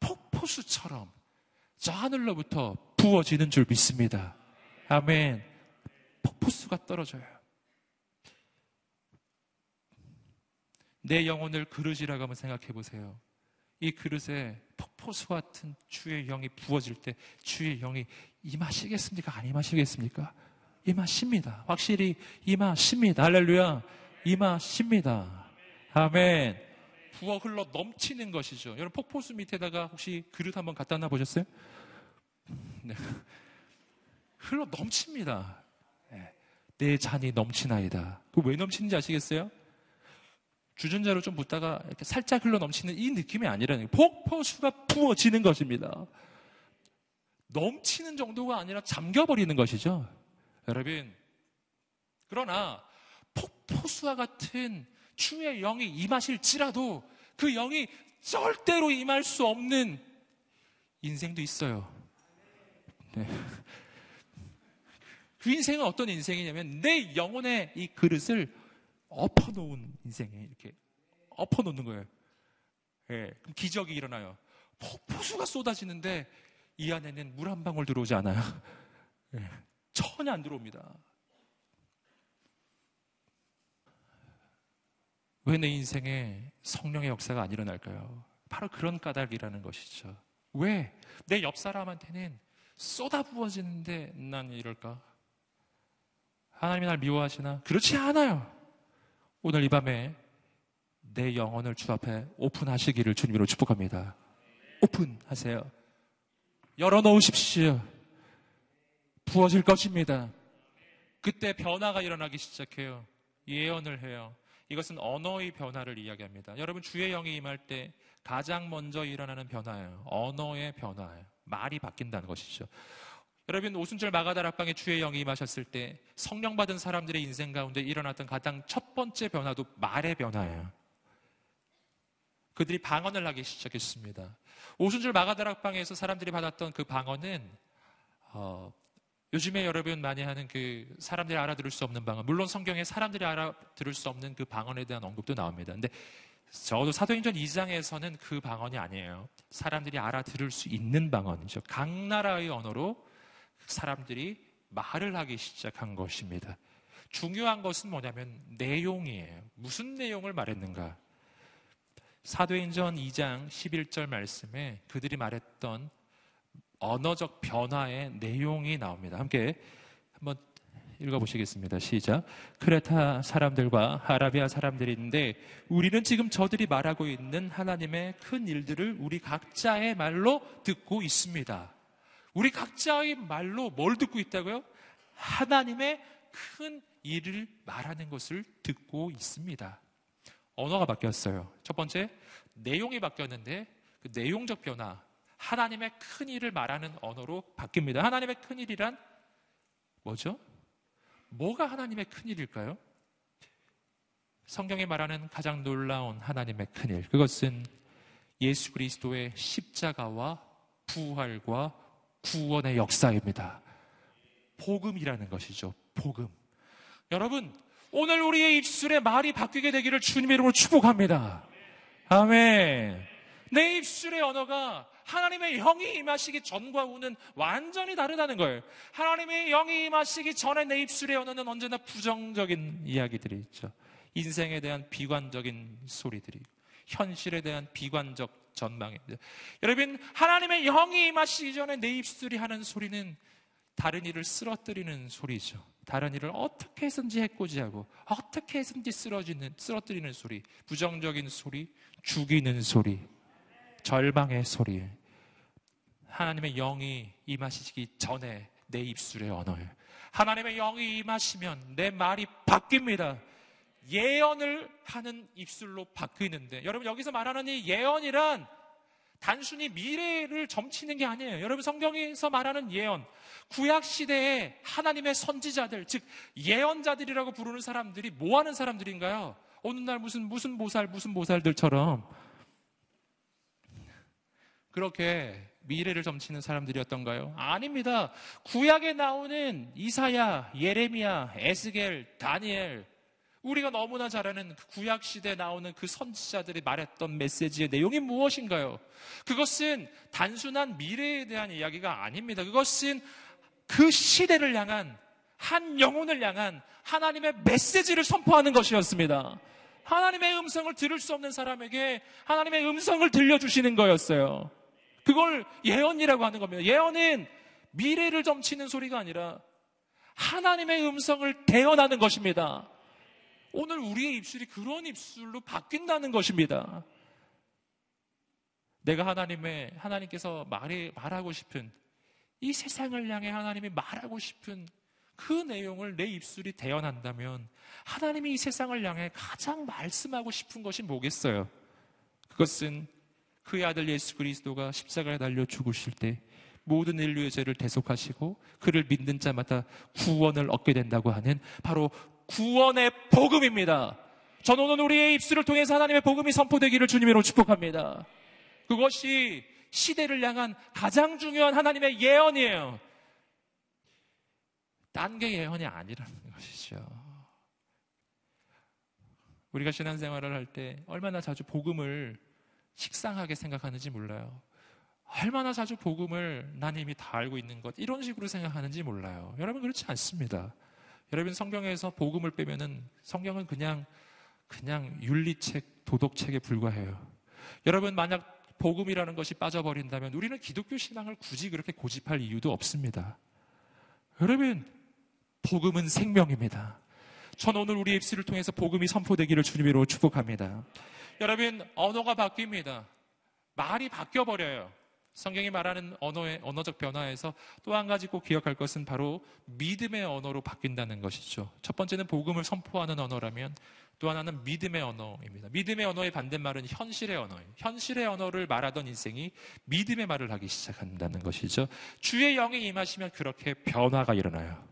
폭포수처럼 저 하늘로부터 부어지는 줄 믿습니다. 아멘. 폭포수가 떨어져요. 내 영혼을 그릇이라고 한번 생각해 보세요. 이 그릇에 폭포수 같은 주의 영이 부어질 때 주의 영이 임하시겠습니까? 안 임하시겠습니까? 임하십니다. 확실히 임하십니다. 할렐루야. 임하십니다. 아멘. 부어 흘러 넘치는 것이죠. 여러분 폭포수 밑에다가 혹시 그릇 한번 갖다 놔 보셨어요? 네. 흘러 넘칩니다. 네. 내 잔이 넘치나이다. 그왜 넘치는지 아시겠어요? 주전자로 좀 붓다가 이렇게 살짝 흘러 넘치는 이 느낌이 아니라는 폭포수가 부어지는 것입니다. 넘치는 정도가 아니라 잠겨버리는 것이죠. 여러분, 그러나 폭포수와 같은 주의 영이 임하실지라도 그 영이 절대로 임할 수 없는 인생도 있어요. 네. 그 인생은 어떤 인생이냐면 내 영혼의 이 그릇을 엎어놓은 인생에 이렇게 엎어놓는 거예요. 예, 그럼 기적이 일어나요. 폭포수가 쏟아지는데 이 안에는 물 한 방울 들어오지 않아요. 예, 전혀 안 들어옵니다. 왜 내 인생에 성령의 역사가 안 일어날까요? 바로 그런 까닭이라는 것이죠. 왜? 내 옆 사람한테는 쏟아 부어지는데 난 이럴까? 하나님이 날 미워하시나? 그렇지 않아요. 오늘 이 밤에 내 영혼을 주 앞에 오픈하시기를 주님으로 축복합니다. 오픈하세요. 열어놓으십시오. 부어질 것입니다. 그때 변화가 일어나기 시작해요. 예언을 해요. 이것은 언어의 변화를 이야기합니다. 여러분 주의 영이 임할 때 가장 먼저 일어나는 변화예요. 언어의 변화예요. 말이 바뀐다는 것이죠. 여러분 오순절 마가다락방에 주의 영이 임하셨을 때 성령 받은 사람들의 인생 가운데 일어났던 가장 첫 번째 변화도 말의 변화예요. 그들이 방언을 하기 시작했습니다. 오순절 마가다락방에서 사람들이 받았던 그 방언은 어, 요즘에 여러분 많이 하는 그 사람들이 알아들을 수 없는 방언, 물론 성경에 사람들이 알아들을 수 없는 그 방언에 대한 언급도 나옵니다. 근데 적어도 사도행전 2장에서는 그 방언이 아니에요. 사람들이 알아들을 수 있는 방언이죠. 각 나라의 언어로 사람들이 말을 하기 시작한 것입니다. 중요한 것은 뭐냐면 내용이에요. 무슨 내용을 말했는가? 사도행전 2장 11절 말씀에 그들이 말했던 언어적 변화의 내용이 나옵니다. 함께 한번 읽어보시겠습니다. 시작. 크레타 사람들과 아라비아 사람들이 있는데 우리는 지금 저들이 말하고 있는 하나님의 큰 일들을 우리 각자의 말로 듣고 있습니다. 우리 각자의 말로 뭘 듣고 있다고요? 하나님의 큰 일을 말하는 것을 듣고 있습니다. 언어가 바뀌었어요. 첫 번째, 내용이 바뀌었는데 그 내용적 변화, 하나님의 큰 일을 말하는 언어로 바뀝니다. 하나님의 큰 일이란 뭐죠? 뭐가 하나님의 큰 일일까요? 성경에 말하는 가장 놀라운 하나님의 큰 일. 그것은 예수 그리스도의 십자가와 부활과 구원의 역사입니다. 복음이라는 것이죠. 복음. 여러분, 오늘 우리의 입술에 말이 바뀌게 되기를 주님의 이름으로 축복합니다. 아멘. 내 입술의 언어가 하나님의 영이 임하시기 전과 후는 완전히 다르다는 거예요. 하나님의 영이 임하시기 전에 내 입술의 언어는 언제나 부정적인 이야기들이 있죠. 인생에 대한 비관적인 소리들이, 현실에 대한 비관적 전망입니다. 여러분, 하나님의 영이 임하시기 전에 내 입술이 하는 소리는 다른 일을 쓰러뜨리는 소리죠. 다른 일을 어떻게 해서든지 해코지하고 어떻게 해서든지 쓰러지는 쓰러뜨리는 소리, 부정적인 소리, 죽이는 소리, 절망의 소리. 하나님의 영이 임하시기 전에 내 입술의 언어예요. 하나님의 영이 임하시면 내 말이 바뀝니다. 예언을 하는 입술로 바뀌는데 여러분 여기서 말하는 이 예언이란 단순히 미래를 점치는 게 아니에요. 여러분 성경에서 말하는 예언, 구약 시대에 하나님의 선지자들, 즉 예언자들이라고 부르는 사람들이 뭐 하는 사람들인가요? 어느 날 무슨 무슨 보살 무슨 보살들처럼 그렇게 미래를 점치는 사람들이었던가요? 아닙니다. 구약에 나오는 이사야, 예레미야, 에스겔, 다니엘 우리가 너무나 잘 아는 그 구약 시대에 나오는 그 선지자들이 말했던 메시지의 내용이 무엇인가요? 그것은 단순한 미래에 대한 이야기가 아닙니다. 그것은 그 시대를 향한 한 영혼을 향한 하나님의 메시지를 선포하는 것이었습니다. 하나님의 음성을 들을 수 없는 사람에게 하나님의 음성을 들려주시는 거였어요. 그걸 예언이라고 하는 겁니다. 예언은 미래를 점치는 소리가 아니라 하나님의 음성을 대언하는 것입니다. 오늘 우리의 입술이 그런 입술로 바뀐다는 것입니다. 내가 하나님의, 하나님께서 말해, 말하고 싶은 이 세상을 향해 하나님이 말하고 싶은 그 내용을 내 입술이 대언한다면 하나님이 이 세상을 향해 가장 말씀하고 싶은 것이 뭐겠어요? 그것은 그의 아들 예수 그리스도가 십자가에 달려 죽으실 때 모든 인류의 죄를 대속하시고 그를 믿는 자마다 구원을 얻게 된다고 하는 바로 구원의 복음입니다. 저는 오늘 우리의 입술을 통해서 하나님의 복음이 선포되기를 주님으로 축복합니다. 그것이 시대를 향한 가장 중요한 하나님의 예언이에요. 딴 게 예언이 아니라는 것이죠. 우리가 신앙생활을 할 때 얼마나 자주 복음을 식상하게 생각하는지 몰라요. 얼마나 자주 복음을 난 이미 다 알고 있는 것 이런 식으로 생각하는지 몰라요. 여러분 그렇지 않습니다. 여러분 성경에서 복음을 빼면은 성경은 그냥 그냥 윤리책, 도덕책에 불과해요. 여러분 만약 복음이라는 것이 빠져버린다면 우리는 기독교 신앙을 굳이 그렇게 고집할 이유도 없습니다. 여러분 복음은 생명입니다. 전 오늘 우리 입술을 통해서 복음이 선포되기를 주님으로 축복합니다. 여러분 언어가 바뀝니다. 말이 바뀌어 버려요. 성경이 말하는 언어의 언어적 변화에서 또 한 가지 꼭 기억할 것은 바로 믿음의 언어로 바뀐다는 것이죠. 첫 번째는 복음을 선포하는 언어라면 또 하나는 믿음의 언어입니다. 믿음의 언어의 반대말은 현실의 언어예요. 현실의 언어를 말하던 인생이 믿음의 말을 하기 시작한다는 것이죠. 주의 영이 임하시면 그렇게 변화가 일어나요.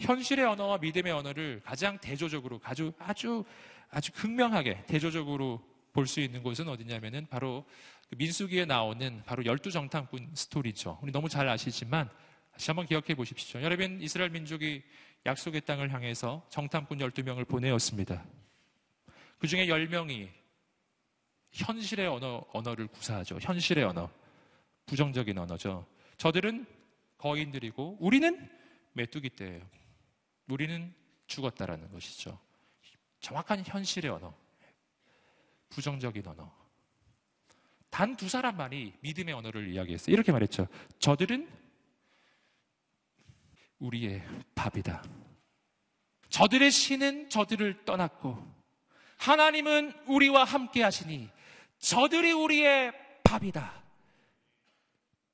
현실의 언어와 믿음의 언어를 가장 대조적으로 아주 아주 극명하게 대조적으로 볼 수 있는 곳은 어디냐면은 바로 그 민수기에 나오는 바로 열두 정탐꾼 스토리죠. 우리 너무 잘 아시지만 다시 한번 기억해 보십시오. 여러분 이스라엘 민족이 약속의 땅을 향해서 정탐꾼 12명을 보내었습니다. 그 중에 10명이 현실의 언어, 언어를 구사하죠. 현실의 언어. 부정적인 언어죠. 저들은 거인들이고 우리는 메뚜기 떼예요. 우리는 죽었다라는 것이죠. 정확한 현실의 언어. 부정적인 언어. 단 두 사람만이 믿음의 언어를 이야기했어요. 이렇게 말했죠. 저들은 우리의 밥이다. 저들의 신은 저들을 떠났고 하나님은 우리와 함께 하시니 저들이 우리의 밥이다.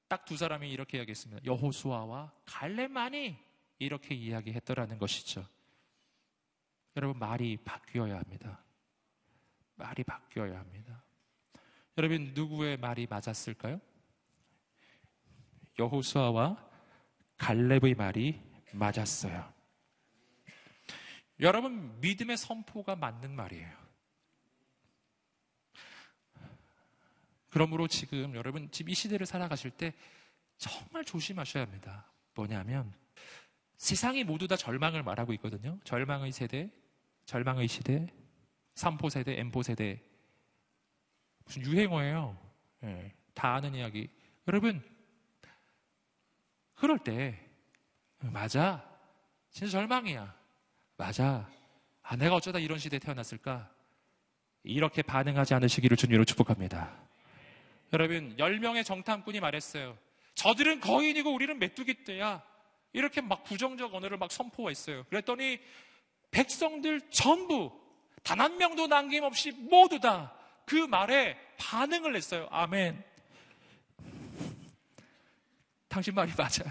딱 두 사람이 이렇게 이야기했습니다. 여호수아와 갈렙만이 이렇게 이야기했더라는 것이죠. 여러분 말이 바뀌어야 합니다. 말이 바뀌어야 합니다. 여러분 누구의 말이 맞았을까요? 여호수아와 갈렙의 말이 맞았어요. 여러분, 믿음의 선포가 맞는 말이에요. 그러므로 지금 여러분, 지금 이 시대를 살아가실 때 정말 조심하셔야 합니다. 뭐냐면, 세상이 모두 다 절망을 말하고 있거든요. 절망의 세대, 절망의 시대, 3포 세대, M포 세대. 무슨 유행어예요. 네, 다 아는 이야기. 여러분, 그럴 때, 맞아. 진짜 절망이야. 맞아. 아, 내가 어쩌다 이런 시대에 태어났을까? 이렇게 반응하지 않으시기를 주님으로 축복합니다. 여러분, 10명의 정탐꾼이 말했어요. 저들은 거인이고 우리는 메뚜기 떼야. 이렇게 막 부정적 언어를 막 선포했어요. 그랬더니 백성들 전부 단 한 명도 남김없이 모두 다 그 말에 반응을 했어요. 아멘. 당신 말이 맞아.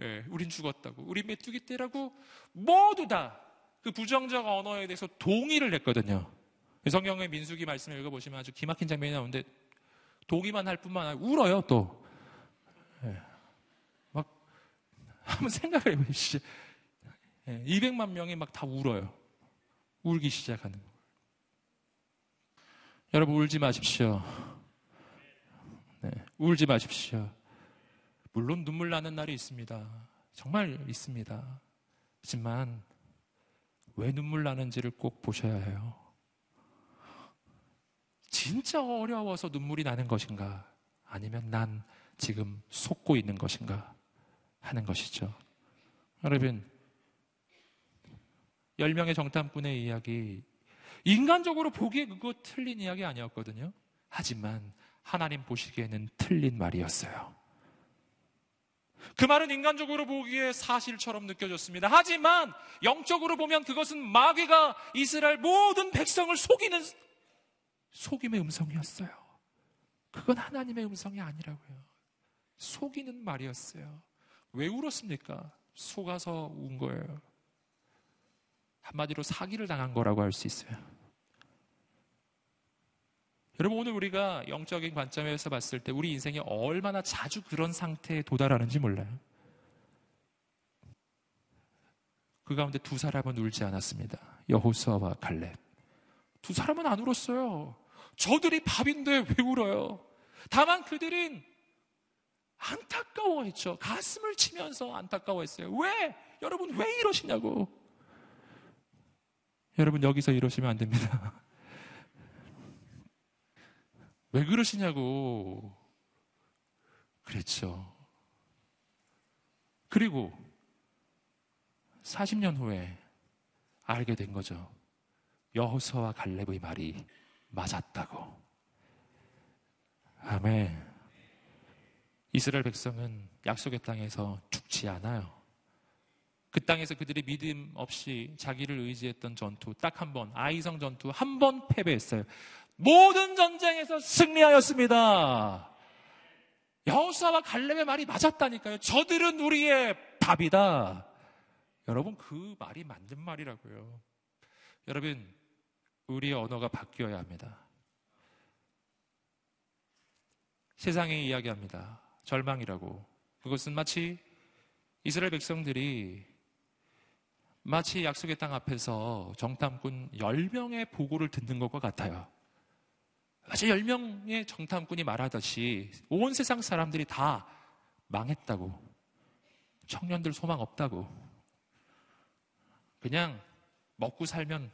예, 우린 죽었다고. 우리 메뚜기 떼라고 모두 다 그 부정적 언어에 대해서 동의를 했거든요. 성경의 민수기 말씀을 읽어보시면 아주 기막힌 장면이 나오는데 동의만 할 뿐만 아니라 울어요, 또. 예, 막, 한번 생각을 해보시죠. 예, 200만 명이 막 다 울어요. 울기 시작하는 거예요. 여러분, 울지 마십시오. 네, 울지 마십시오. 물론 눈물 나는 날이 있습니다. 정말 있습니다. 하지만 왜 눈물 나는지를 꼭 보셔야 해요. 진짜 어려워서 눈물이 나는 것인가? 아니면 난 지금 속고 있는 것인가? 하는 것이죠. 여러분, 10명의 정탐꾼의 이야기, 인간적으로 보기에 그거 틀린 이야기 아니었거든요. 하지만 하나님 보시기에는 틀린 말이었어요. 그 말은 인간적으로 보기에 사실처럼 느껴졌습니다. 하지만 영적으로 보면 그것은 마귀가 이스라엘 모든 백성을 속이는 속임의 음성이었어요. 그건 하나님의 음성이 아니라고요. 속이는 말이었어요. 왜 울었습니까? 속아서 운 거예요. 한마디로 사기를 당한 거라고 할 수 있어요. 여러분 오늘 우리가 영적인 관점에서 봤을 때 우리 인생이 얼마나 자주 그런 상태에 도달하는지 몰라요. 그 가운데 두 사람은 울지 않았습니다. 여호수아와 갈렙. 두 사람은 안 울었어요. 저들이 밥인데 왜 울어요? 다만 그들은 안타까워했죠. 가슴을 치면서 안타까워했어요. 왜? 여러분 왜 이러시냐고. 여러분 여기서 이러시면 안 됩니다. 왜 그러시냐고. 그랬죠. 그리고 40년 후에 알게 된 거죠. 여호수아와 갈렙의 말이 맞았다고. 아멘. 이스라엘 백성은 약속의 땅에서 죽지 않아요. 그 땅에서 그들이 믿음 없이 자기를 의지했던 전투 딱 한 번, 아이성 전투 한 번 패배했어요. 모든 전쟁에서 승리하였습니다. 여호수아와 갈렙의 말이 맞았다니까요. 저들은 우리의 답이다. 여러분 그 말이 맞는 말이라고요. 여러분 우리의 언어가 바뀌어야 합니다. 세상이 이야기합니다. 절망이라고. 그것은 마치 이스라엘 백성들이 마치 약속의 땅 앞에서 정탐꾼 10명의 보고를 듣는 것과 같아요. 마치 10명의 정탐꾼이 말하듯이 온 세상 사람들이 다 망했다고. 청년들 소망 없다고. 그냥 먹고 살면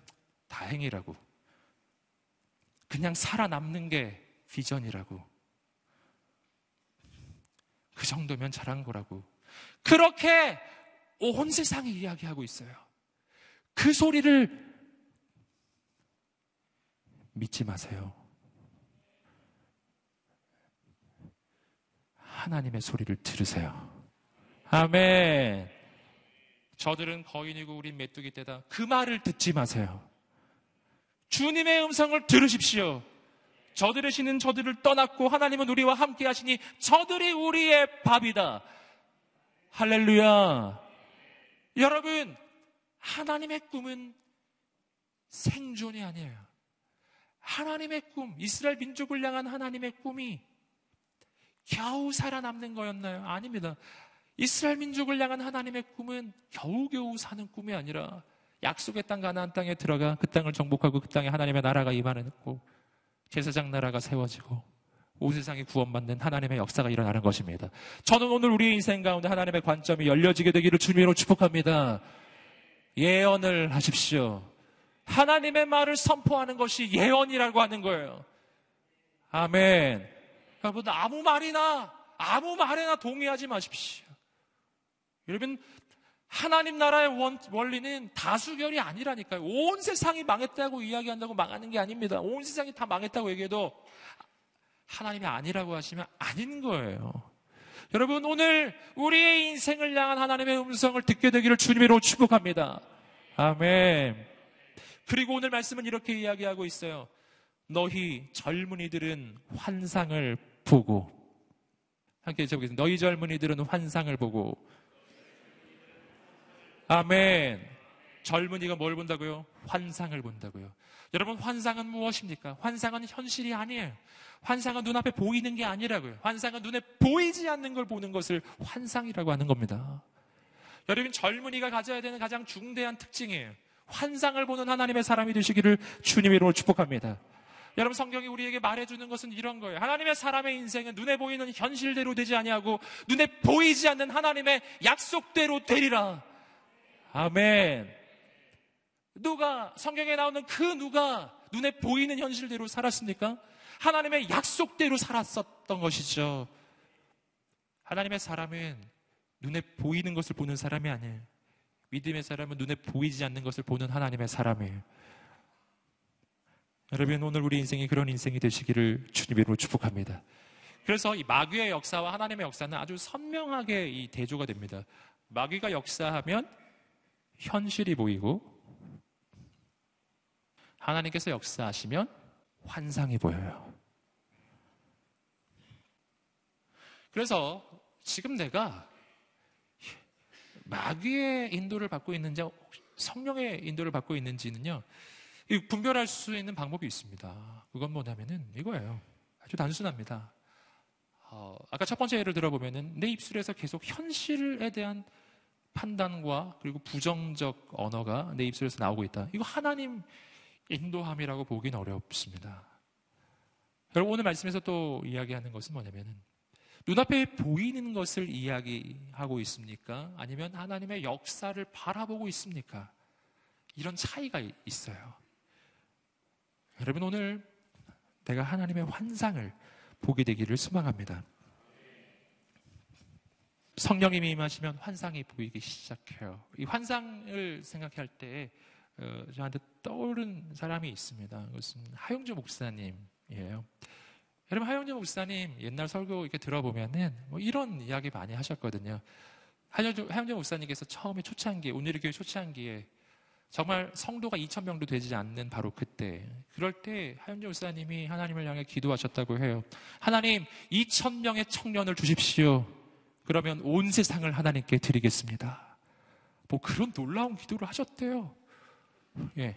다행이라고. 그냥 살아남는 게 비전이라고. 그 정도면 잘한 거라고. 그렇게 온 세상이 이야기하고 있어요. 그 소리를 믿지 마세요. 하나님의 소리를 들으세요. 아멘. 저들은 거인이고 우린 메뚜기 떼다. 그 말을 듣지 마세요. 주님의 음성을 들으십시오. 저들의 신은 저들을 떠났고 하나님은 우리와 함께 하시니 저들이 우리의 밥이다. 할렐루야. 여러분, 하나님의 꿈은 생존이 아니에요. 하나님의 꿈, 이스라엘 민족을 향한 하나님의 꿈이 겨우 살아남는 거였나요? 아닙니다. 이스라엘 민족을 향한 하나님의 꿈은 겨우겨우 사는 꿈이 아니라 약속의 땅 가나안 땅에 들어가 그 땅을 정복하고 그 땅에 하나님의 나라가 임하는 고 제사장 나라가 세워지고 온 세상이 구원받는 하나님의 역사가 일어나는 것입니다. 저는 오늘 우리의 인생 가운데 하나님의 관점이 열려지게 되기를 주님으로 축복합니다. 예언을 하십시오. 하나님의 말을 선포하는 것이 예언이라고 하는 거예요. 아멘. 여러분, 아무 말이나, 아무 말에나 동의하지 마십시오. 여러분, 하나님 나라의 원, 원리는 다수결이 아니라니까요. 온 세상이 망했다고 이야기한다고 망하는 게 아닙니다. 온 세상이 다 망했다고 얘기해도 하나님이 아니라고 하시면 아닌 거예요. 여러분, 오늘 우리의 인생을 향한 하나님의 음성을 듣게 되기를 주님으로 축복합니다. 아멘. 그리고 오늘 말씀은 이렇게 이야기하고 있어요. 너희 젊은이들은 환상을 보고 함께 적어보겠습니다. 너희 젊은이들은 환상을 보고 아멘. 젊은이가 뭘 본다고요? 환상을 본다고요. 여러분, 환상은 무엇입니까? 환상은 현실이 아니에요. 환상은 눈앞에 보이는 게 아니라고요. 환상은 눈에 보이지 않는 걸 보는 것을 환상이라고 하는 겁니다. 여러분, 젊은이가 가져야 되는 가장 중대한 특징이에요. 환상을 보는 하나님의 사람이 되시기를 주님의 이름으로 축복합니다. 여러분 성경이 우리에게 말해주는 것은 이런 거예요. 하나님의 사람의 인생은 눈에 보이는 현실대로 되지 아니하고 눈에 보이지 않는 하나님의 약속대로 되리라. 아멘. 누가 성경에 나오는 그 누가 눈에 보이는 현실대로 살았습니까? 하나님의 약속대로 살았었던 것이죠. 하나님의 사람은 눈에 보이는 것을 보는 사람이 아니에요. 믿음의 사람은 눈에 보이지 않는 것을 보는 하나님의 사람이에요. 여러분 오늘 우리 인생이 그런 인생이 되시기를 주님으로 축복합니다. 그래서 이 마귀의 역사와 하나님의 역사는 아주 선명하게 이 대조가 됩니다. 마귀가 역사하면 현실이 보이고 하나님께서 역사하시면 환상이 보여요. 그래서 지금 내가 마귀의 인도를 받고 있는지 성령의 인도를 받고 있는지는요 분별할 수 있는 방법이 있습니다. 그건 뭐냐면은 이거예요. 아주 단순합니다. 어, 아까 첫 번째 예를 들어보면은 내 입술에서 계속 현실에 대한 판단과 그리고 부정적 언어가 내 입술에서 나오고 있다. 이거 하나님 인도함이라고 보기는 어렵습니다. 여러분 오늘 말씀에서 또 이야기하는 것은 뭐냐면은 눈앞에 보이는 것을 이야기하고 있습니까? 아니면 하나님의 역사를 바라보고 있습니까? 이런 차이가 있어요. 여러분 오늘 내가 하나님의 환상을 보게 되기를 소망합니다. 성령님이 임하시면 환상이 보이기 시작해요. 이 환상을 생각할 때 어, 저한테 떠오른 사람이 있습니다. 그것은 하용주 목사님이에요. 여러분 하용주 목사님 옛날 설교 이렇게 들어보면은 뭐 이런 이야기 많이 하셨거든요. 하용주 목사님께서 처음에 초창기에 오늘의 교회 초창기에 정말 성도가 2천 명도 되지 않는 바로 그때 그럴 때 하윤주 목사님이 하나님을 향해 기도하셨다고 해요. 하나님 2천 명의 청년을 주십시오. 그러면 온 세상을 하나님께 드리겠습니다. 뭐 그런 놀라운 기도를 하셨대요. 예.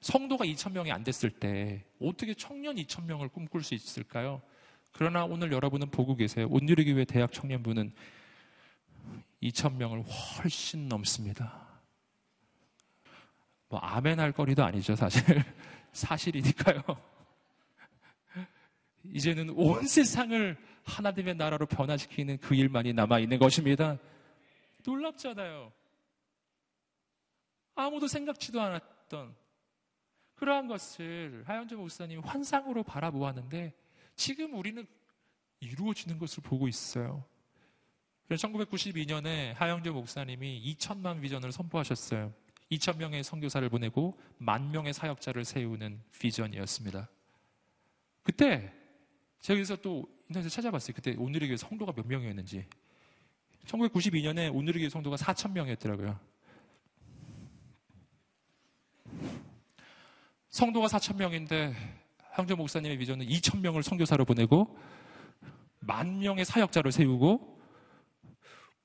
성도가 2천 명이 안 됐을 때 어떻게 청년 2천 명을 꿈꿀 수 있을까요? 그러나 오늘 여러분은 보고 계세요. 온누리 교회 대학 청년부는 2천 명을 훨씬 넘습니다. 뭐 아멘 할 거리도 아니죠, 사실. 사실이니까요. 이제는 온 세상을 하나님의 나라로 변화시키는 그 일만이 남아 있는 것입니다. 놀랍잖아요. 아무도 생각지도 않았던 그러한 것을 하현재 목사님 환상으로 바라보았는데 지금 우리는 이루어지는 것을 보고 있어요. 1992년에 하영재 목사님이 2천만 비전을 선포하셨어요. 2천 명의 선교사를 보내고 만 명의 사역자를 세우는 비전이었습니다. 그때 제가 여기서 또 인터넷에 찾아봤어요. 그때 오늘의 교회 성도가 몇 명이었는지. 1992년에 오늘의 교회 성도가 4천 명이었더라고요. 성도가 4천 명인데 황조 목사님의 비전은 2천 명을 선교사로 보내고 만 명의 사역자를 세우고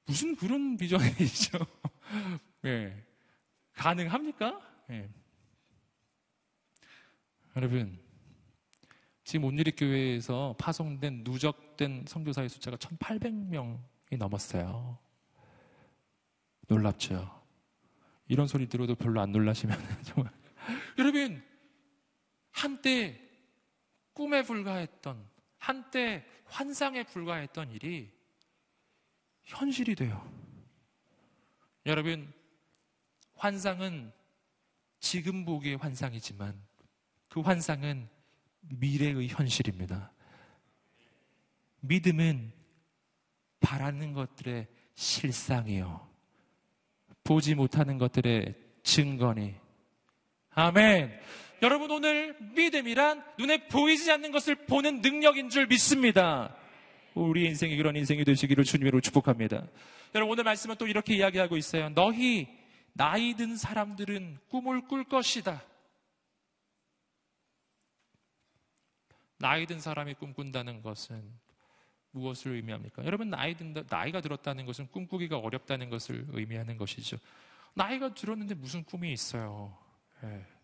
무슨 그런 비전이죠. 네. 가능합니까? 네. 여러분, 지금 온누리 교회에서 파송된 누적된 선교사의 숫자가 1,800명이 넘었어요. 놀랍죠? 이런 소리 들어도 별로 안 놀라시면 정말 여러분 한때 꿈에 불과했던 한때 환상에 불과했던 일이 현실이 돼요. 여러분 환상은 지금 보기의 환상이지만 그 환상은 미래의 현실입니다. 믿음은 바라는 것들의 실상이요. 보지 못하는 것들의 증거니. 아멘. 여러분 오늘 믿음이란 눈에 보이지 않는 것을 보는 능력인 줄 믿습니다. 우리 인생이 그런 인생이 되시기를 주님으로 축복합니다. 여러분 오늘 말씀은 또 이렇게 이야기하고 있어요. 너희 나이 든 사람들은 꿈을 꿀 것이다. 나이 든 사람이 꿈꾼다는 것은 무엇을 의미합니까? 여러분 나이 든다 나이가 들었다는 것은 꿈꾸기가 어렵다는 것을 의미하는 것이죠. 나이가 들었는데 무슨 꿈이 있어요? 예.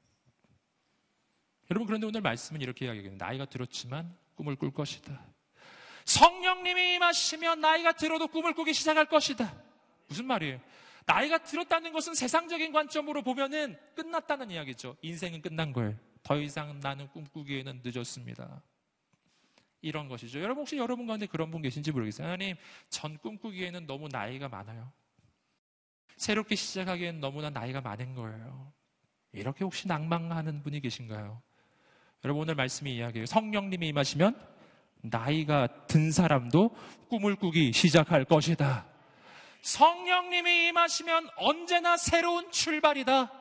여러분 그런데 오늘 말씀은 이렇게 이야기해요. 나이가 들었지만 꿈을 꿀 것이다. 성령님이 임하시면 나이가 들어도 꿈을 꾸기 시작할 것이다. 무슨 말이에요? 나이가 들었다는 것은 세상적인 관점으로 보면은 끝났다는 이야기죠. 인생은 끝난 거예요. 더 이상 나는 꿈꾸기에는 늦었습니다. 이런 것이죠. 여러분 혹시 여러분 가운데 그런 분 계신지 모르겠어요. 하나님, 전 꿈꾸기에는 너무 나이가 많아요. 새롭게 시작하기에는 너무나 나이가 많은 거예요. 이렇게 혹시 낭망하는 분이 계신가요? 여러분 오늘 말씀이 이야기해요. 성령님이 임하시면 나이가 든 사람도 꿈을 꾸기 시작할 것이다. 성령님이 임하시면 언제나 새로운 출발이다.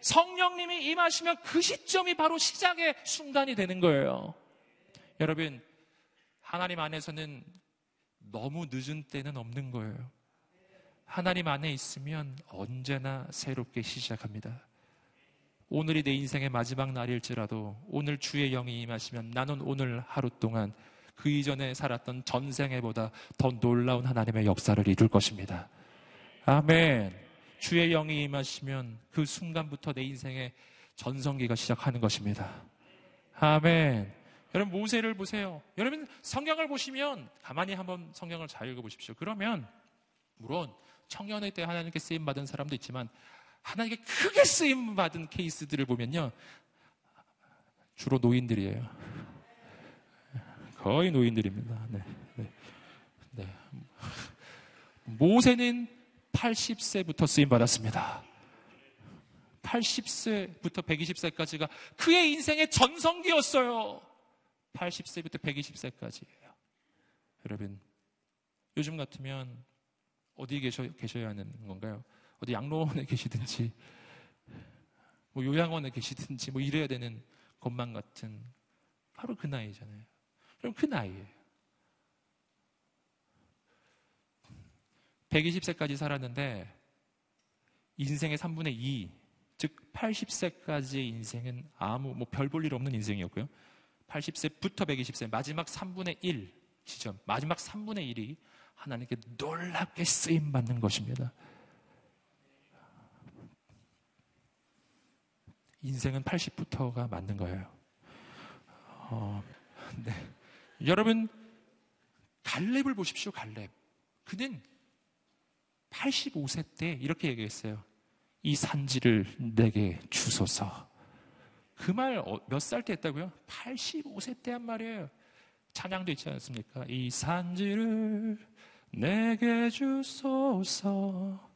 성령님이 임하시면 그 시점이 바로 시작의 순간이 되는 거예요. 여러분, 하나님 안에서는 너무 늦은 때는 없는 거예요. 하나님 안에 있으면 언제나 새롭게 시작합니다. 오늘이 내 인생의 마지막 날일지라도 오늘 주의 영이 임하시면 나는 오늘 하루 동안 그 이전에 살았던 전생애보다 더 놀라운 하나님의 역사를 이룰 것입니다. 아멘. 주의 영이 임하시면 그 순간부터 내 인생의 전성기가 시작하는 것입니다. 아멘. 여러분 모세를 보세요. 여러분 성경을 보시면 가만히 한번 성경을 잘 읽어 보십시오. 그러면 물론 청년의 때 하나님께 쓰임 받은 사람도 있지만 하나님께 크게 쓰임 받은 케이스들을 보면요 주로 노인들이에요. 거의 노인들입니다. 네, 네, 네. 모세는 80세부터 쓰임 받았습니다. 80세부터 120세까지가 그의 인생의 전성기였어요. 80세부터 120세까지예요. 여러분, 요즘 같으면 어디 계셔, 계셔야 하는 건가요? 어디 양로원에 계시든지, 뭐 요양원에 계시든지, 뭐 이래야 되는 것만 같은 바로 그 나이잖아요. 그럼 그 나이예요. 120세까지 살았는데 인생의 3분의 2, 즉 80세까지의 인생은 아무 뭐 별 볼 일 없는 인생이었고요. 80세부터 120세 마지막 3분의 1 지점, 마지막 3분의 1이 하나님께 놀랍게 쓰임 받는 것입니다. 인생은 80부터가 맞는 거예요. 어, 네. 여러분 갈렙을 보십시오. 갈렙. 그는 85세 때 이렇게 얘기했어요. 이 산지를 내게 주소서. 그 말 몇 살때 어, 했다고요? 85세 때 한 말이에요. 찬양도 있지 않습니까? 이 산지를 내게 주소서.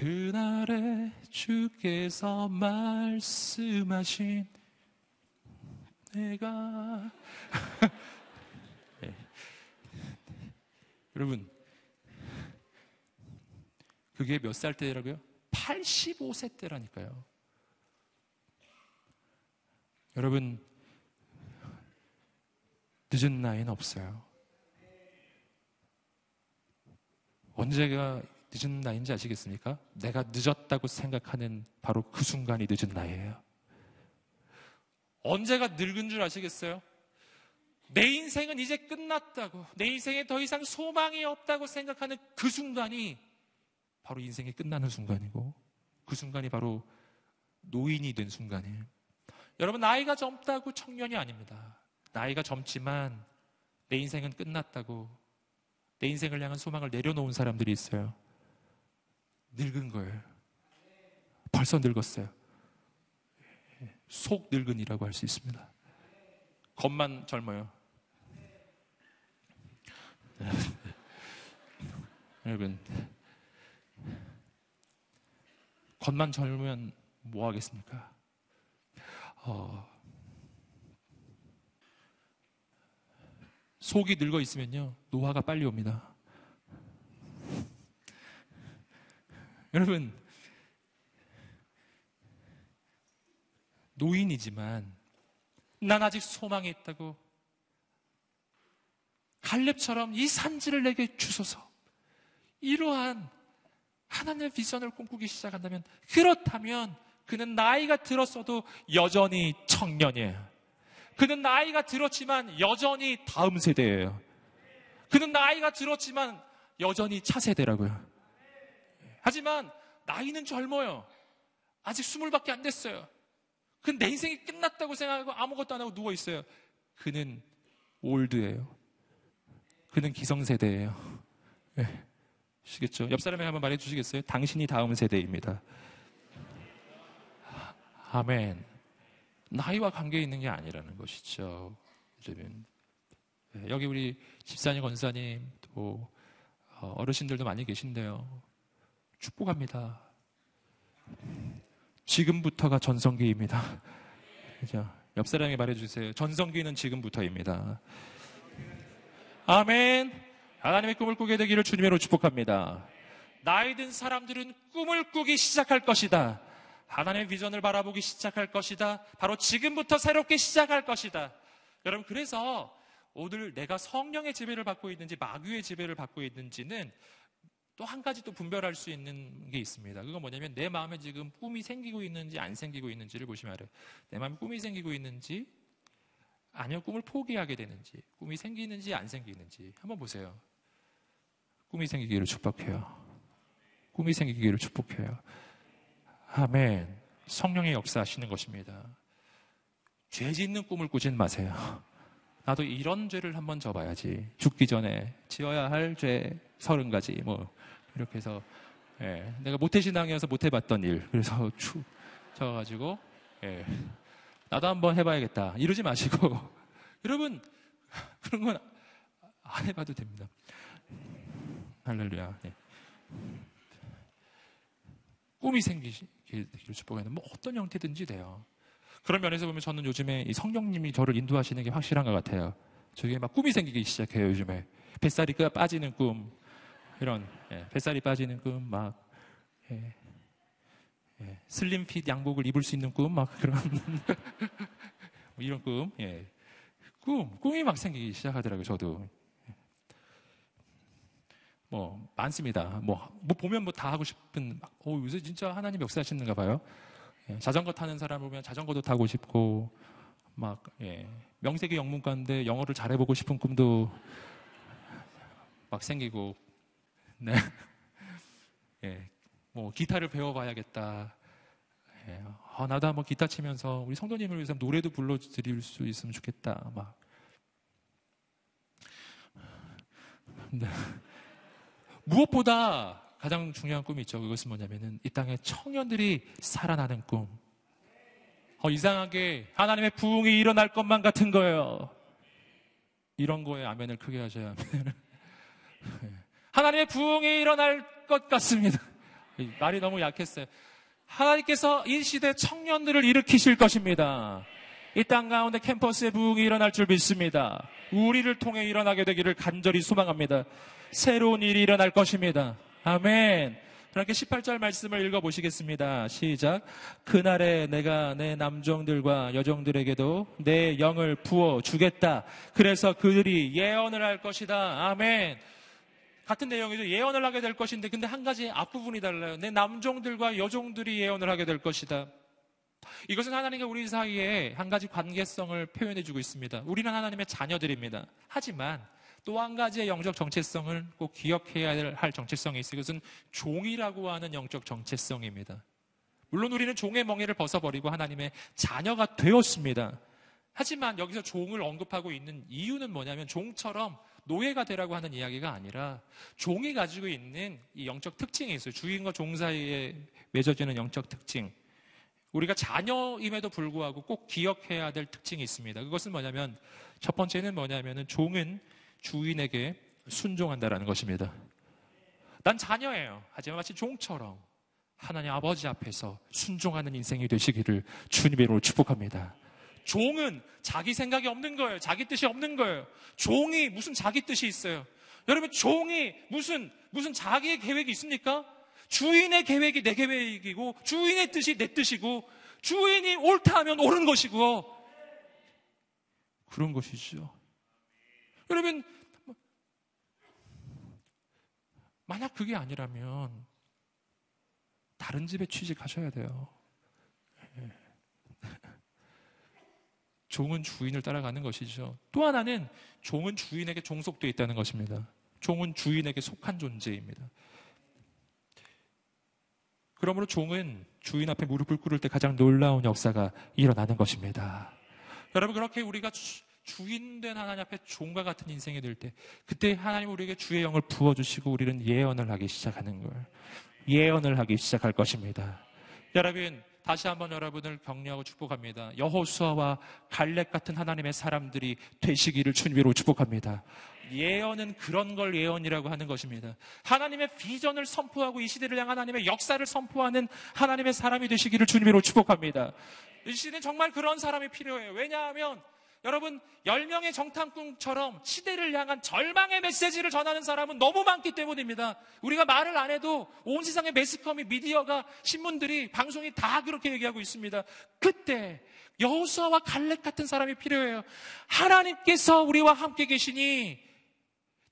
그날에 주께서 말씀하신 내가 네. 여러분 그게 몇 살 때라고요? 85세 때라니까요. 여러분, 늦은 나이는 없어요. 언제가 늦은 나이인지 아시겠습니까? 내가 늦었다고 생각하는 바로 그 순간이 늦은 나이예요. 언제가 늙은 줄 아시겠어요? 내 인생은 이제 끝났다고, 내 인생에 더 이상 소망이 없다고 생각하는 그 순간이 바로 인생이 끝나는 순간이고 그 순간이 바로 노인이 된 순간이에요. 여러분 나이가 젊다고 청년이 아닙니다. 나이가 젊지만 내 인생은 끝났다고 내 인생을 향한 소망을 내려놓은 사람들이 있어요. 늙은 거예요. 벌써 늙었어요. 속 늙은이라고 할 수 있습니다. 겉만 젊어요. 여러분 겉만 젊으면 뭐 하겠습니까? 어, 속이 늙어 있으면요, 노화가 빨리 옵니다. 여러분, 노인이지만 난 아직 소망이 있다고 갈렙처럼 이 산지를 내게 주소서. 이러한 하나님의 비전을 꿈꾸기 시작한다면 그렇다면 그는 나이가 들었어도 여전히 청년이에요. 그는 나이가 들었지만 여전히 다음 세대예요. 그는 나이가 들었지만 여전히 차세대라고요. 하지만 나이는 젊어요. 아직 스물밖에 안 됐어요. 그는 내 인생이 끝났다고 생각하고 아무것도 안 하고 누워 있어요. 그는 올드예요. 그는 기성세대예요. 네. 시겠죠? 옆 사람에게 한번 말해 주시겠어요? 당신이 다음 세대입니다. 아멘. 나이와 관계 있는 게 아니라는 것이죠. 여러분. 네, 여기 우리 집사님, 권사님, 또 어, 어르신들도 많이 계신데요. 축복합니다. 지금부터가 전성기입니다. 그죠? 옆 사람에게 말해주세요. 전성기는 지금부터입니다. 아멘. 하나님의 꿈을 꾸게 되기를 주님으로 축복합니다. 나이 든 사람들은 꿈을 꾸기 시작할 것이다. 하나님의 비전을 바라보기 시작할 것이다. 바로 지금부터 새롭게 시작할 것이다. 여러분, 그래서 오늘 내가 성령의 지배를 받고 있는지 마귀의 지배를 받고 있는지는 또 한 가지 또 분별할 수 있는 게 있습니다. 그건 뭐냐면 내 마음에 지금 꿈이 생기고 있는지 안 생기고 있는지를 보시면 알아요. 내 마음에 꿈이 생기고 있는지 아니면 꿈을 포기하게 되는지 꿈이 생기는지 안 생기는지 한번 보세요. 꿈이 생기기를 축복해요. 꿈이 생기기를 축복해요. 아멘. 성령의 역사하시는 것입니다. 죄 짓는 꿈을 꾸진 마세요. 나도 이런 죄를 한번 져봐야지. 죽기 전에 지어야 할 죄 서른 가지. 뭐, 이렇게 해서, 예, 내가 모태신앙이어서 못해봤던 일. 그래서 축 져가지고, 예, 나도 한번 해봐야겠다. 이러지 마시고. 여러분, 그런 건 안 해봐도 됩니다. 할렐루야. 네. 꿈이 생기길 축복하는 뭐 어떤 형태든지 돼요. 그런 면에서 보면 저는 요즘에 이 성령님이 저를 인도하시는 게 확실한 것 같아요. 저게 막 꿈이 생기기 시작해요, 요즘에. 뱃살이 빠지는 꿈, 이런, 예, 뱃살이 빠지는 꿈, 막, 예, 예, 슬림핏 양복을 입을 수 있는 꿈, 막 그런, 뭐 이런 꿈, 예. 꿈, 꿈이 막 생기기 시작하더라고요, 저도. 뭐, 많습니다. 뭐, 뭐 보면 뭐 다 하고 싶은, 막, 오, 요새 진짜 하나님 역사하시는가 봐요. 예, 자전거 타는 사람 보면 자전거도 타고 싶고, 막, 예, 명색이 영문과인데 영어를 잘해보고 싶은 꿈도 막 생기고, 네. 예, 뭐, 기타를 배워봐야겠다. 예, 아, 나도 한번 기타 치면서 우리 성도님을 위해서 노래도 불러드릴 수 있으면 좋겠다. 막. 네. 무엇보다 가장 중요한 꿈이 있죠. 그것은 뭐냐면은 이 땅에 청년들이 살아나는 꿈. 어, 이상하게 하나님의 부흥이 일어날 것만 같은 거예요. 이런 거에 아멘을 크게 하셔야 합니다. 하나님의 부흥이 일어날 것 같습니다. 말이 너무 약했어요. 하나님께서 이 시대 청년들을 일으키실 것입니다. 이 땅 가운데 캠퍼스의 부흥이 일어날 줄 믿습니다. 우리를 통해 일어나게 되기를 간절히 소망합니다. 새로운 일이 일어날 것입니다. 아멘. 그렇게 18절 말씀을 읽어보시겠습니다. 시작. 그날에 내가 내 남종들과 여종들에게도 내 영을 부어 주겠다. 그래서 그들이 예언을 할 것이다. 아멘. 같은 내용이죠. 예언을 하게 될 것인데, 근데 한 가지 앞부분이 달라요. 내 남종들과 여종들이 예언을 하게 될 것이다. 이것은 하나님과 우리 사이에 한 가지 관계성을 표현해 주고 있습니다. 우리는 하나님의 자녀들입니다. 하지만 또 한 가지의 영적 정체성을 꼭 기억해야 할 정체성이 있어요. 그것은 종이라고 하는 영적 정체성입니다. 물론 우리는 종의 멍에를 벗어버리고 하나님의 자녀가 되었습니다. 하지만 여기서 종을 언급하고 있는 이유는 뭐냐면 종처럼 노예가 되라고 하는 이야기가 아니라 종이 가지고 있는 이 영적 특징이 있어요. 주인과 종 사이에 맺어지는 영적 특징. 우리가 자녀임에도 불구하고 꼭 기억해야 될 특징이 있습니다. 그것은 뭐냐면 첫 번째는 뭐냐면은 종은 주인에게 순종한다라는 것입니다. 난 자녀예요. 하지만 마치 종처럼 하나님 아버지 앞에서 순종하는 인생이 되시기를 주님의 이름으로 축복합니다. 종은 자기 생각이 없는 거예요. 자기 뜻이 없는 거예요. 종이 무슨 자기 뜻이 있어요. 여러분, 종이 무슨, 무슨 자기의 계획이 있습니까? 주인의 계획이 내 계획이고, 주인의 뜻이 내 뜻이고, 주인이 옳다 하면 옳은 것이고, 그런 것이죠. 여러분, 만약 그게 아니라면, 다른 집에 취직하셔야 돼요. 종은 주인을 따라가는 것이죠. 또 하나는 종은 주인에게 종속되어 있다는 것입니다. 종은 주인에게 속한 존재입니다. 그러므로 종은 주인 앞에 무릎을 꿇을 때 가장 놀라운 역사가 일어나는 것입니다. 여러분 그렇게 우리가 주인된 하나님 앞에 종과 같은 인생이 될 때 그때 하나님 우리에게 주의 영을 부어주시고 우리는 예언을 하기 시작하는 걸 예언을 하기 시작할 것입니다. 여러분 다시 한번 여러분을 격려하고 축복합니다. 여호수아와 갈렙 같은 하나님의 사람들이 되시기를 주님으로 축복합니다. 예언은 그런 걸 예언이라고 하는 것입니다. 하나님의 비전을 선포하고 이 시대를 향한 하나님의 역사를 선포하는 하나님의 사람이 되시기를 주님으로 축복합니다. 이 시대는 정말 그런 사람이 필요해요. 왜냐하면 여러분, 10명의 정탐꾼처럼 시대를 향한 절망의 메시지를 전하는 사람은 너무 많기 때문입니다. 우리가 말을 안 해도 온 세상의 매스컴이 미디어가 신문들이 방송이 다 그렇게 얘기하고 있습니다. 그때 여호수아와 갈렙 같은 사람이 필요해요. 하나님께서 우리와 함께 계시니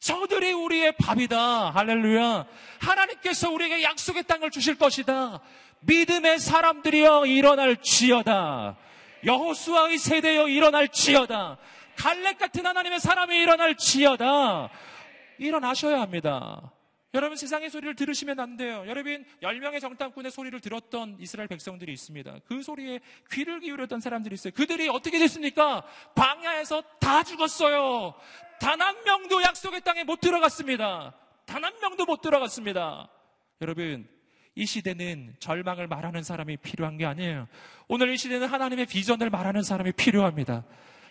저들이 우리의 밥이다. 할렐루야. 하나님께서 우리에게 약속의 땅을 주실 것이다. 믿음의 사람들이여 일어날 지어다. 여호수아의 세대여 일어날지어다. 갈렙 같은 하나님의 사람이 일어날지어다. 일어나셔야 합니다. 여러분 세상의 소리를 들으시면 안 돼요. 여러분 10명의 정탐꾼의 소리를 들었던 이스라엘 백성들이 있습니다. 그 소리에 귀를 기울였던 사람들이 있어요. 그들이 어떻게 됐습니까? 광야에서 다 죽었어요. 단 한 명도 약속의 땅에 못 들어갔습니다. 단 한 명도 못 들어갔습니다. 여러분 이 시대는 절망을 말하는 사람이 필요한 게 아니에요. 오늘 이 시대는 하나님의 비전을 말하는 사람이 필요합니다.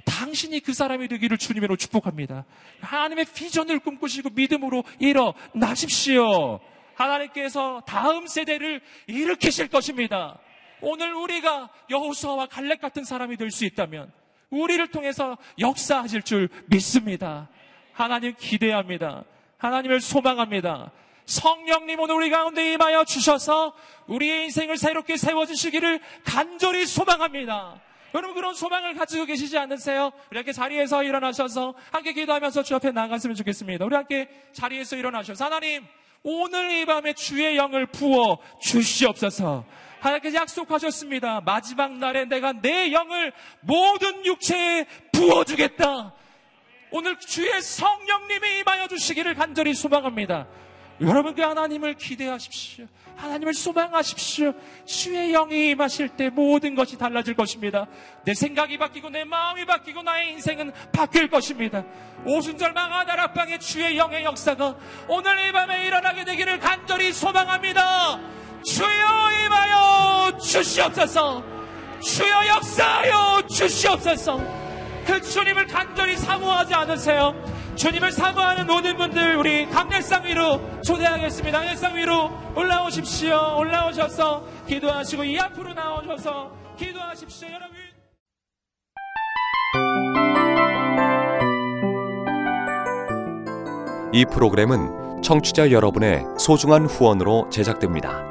당신이 그 사람이 되기를 주님으로 축복합니다. 하나님의 비전을 꿈꾸시고 믿음으로 일어나십시오. 하나님께서 다음 세대를 일으키실 것입니다. 오늘 우리가 여호수아와 갈렙 같은 사람이 될 수 있다면 우리를 통해서 역사하실 줄 믿습니다. 하나님 기대합니다. 하나님을 소망합니다. 성령님 오늘 우리 가운데 임하여 주셔서 우리의 인생을 새롭게 세워주시기를 간절히 소망합니다. 여러분 그런 소망을 가지고 계시지 않으세요? 우리 함께 자리에서 일어나셔서 함께 기도하면서 주 앞에 나갔으면 좋겠습니다. 우리 함께 자리에서 일어나셔서 하나님 오늘 이 밤에 주의 영을 부어 주시옵소서. 하나님께서 약속하셨습니다. 마지막 날에 내가 내 영을 모든 육체에 부어주겠다. 오늘 주의 성령님이 임하여 주시기를 간절히 소망합니다. 여러분께 하나님을 기대하십시오. 하나님을 소망하십시오. 주의 영이 임하실 때 모든 것이 달라질 것입니다. 내 생각이 바뀌고 내 마음이 바뀌고 나의 인생은 바뀔 것입니다. 오순절 망하다락방의 주의 영의 역사가 오늘 이 밤에 일어나게 되기를 간절히 소망합니다. 주여 임하여 주시옵소서. 주여 역사하여 주시옵소서. 그 주님을 간절히 사모하지 않으세요? 주님을 사모하는 모든 분들 우리 강렬상 위로 초대하겠습니다. 강렬상 위로 올라오십시오. 올라오셔서 기도하시고 이 앞으로 나오셔서 기도하십시오. 여러분. 이 프로그램은 청취자 여러분의 소중한 후원으로 제작됩니다.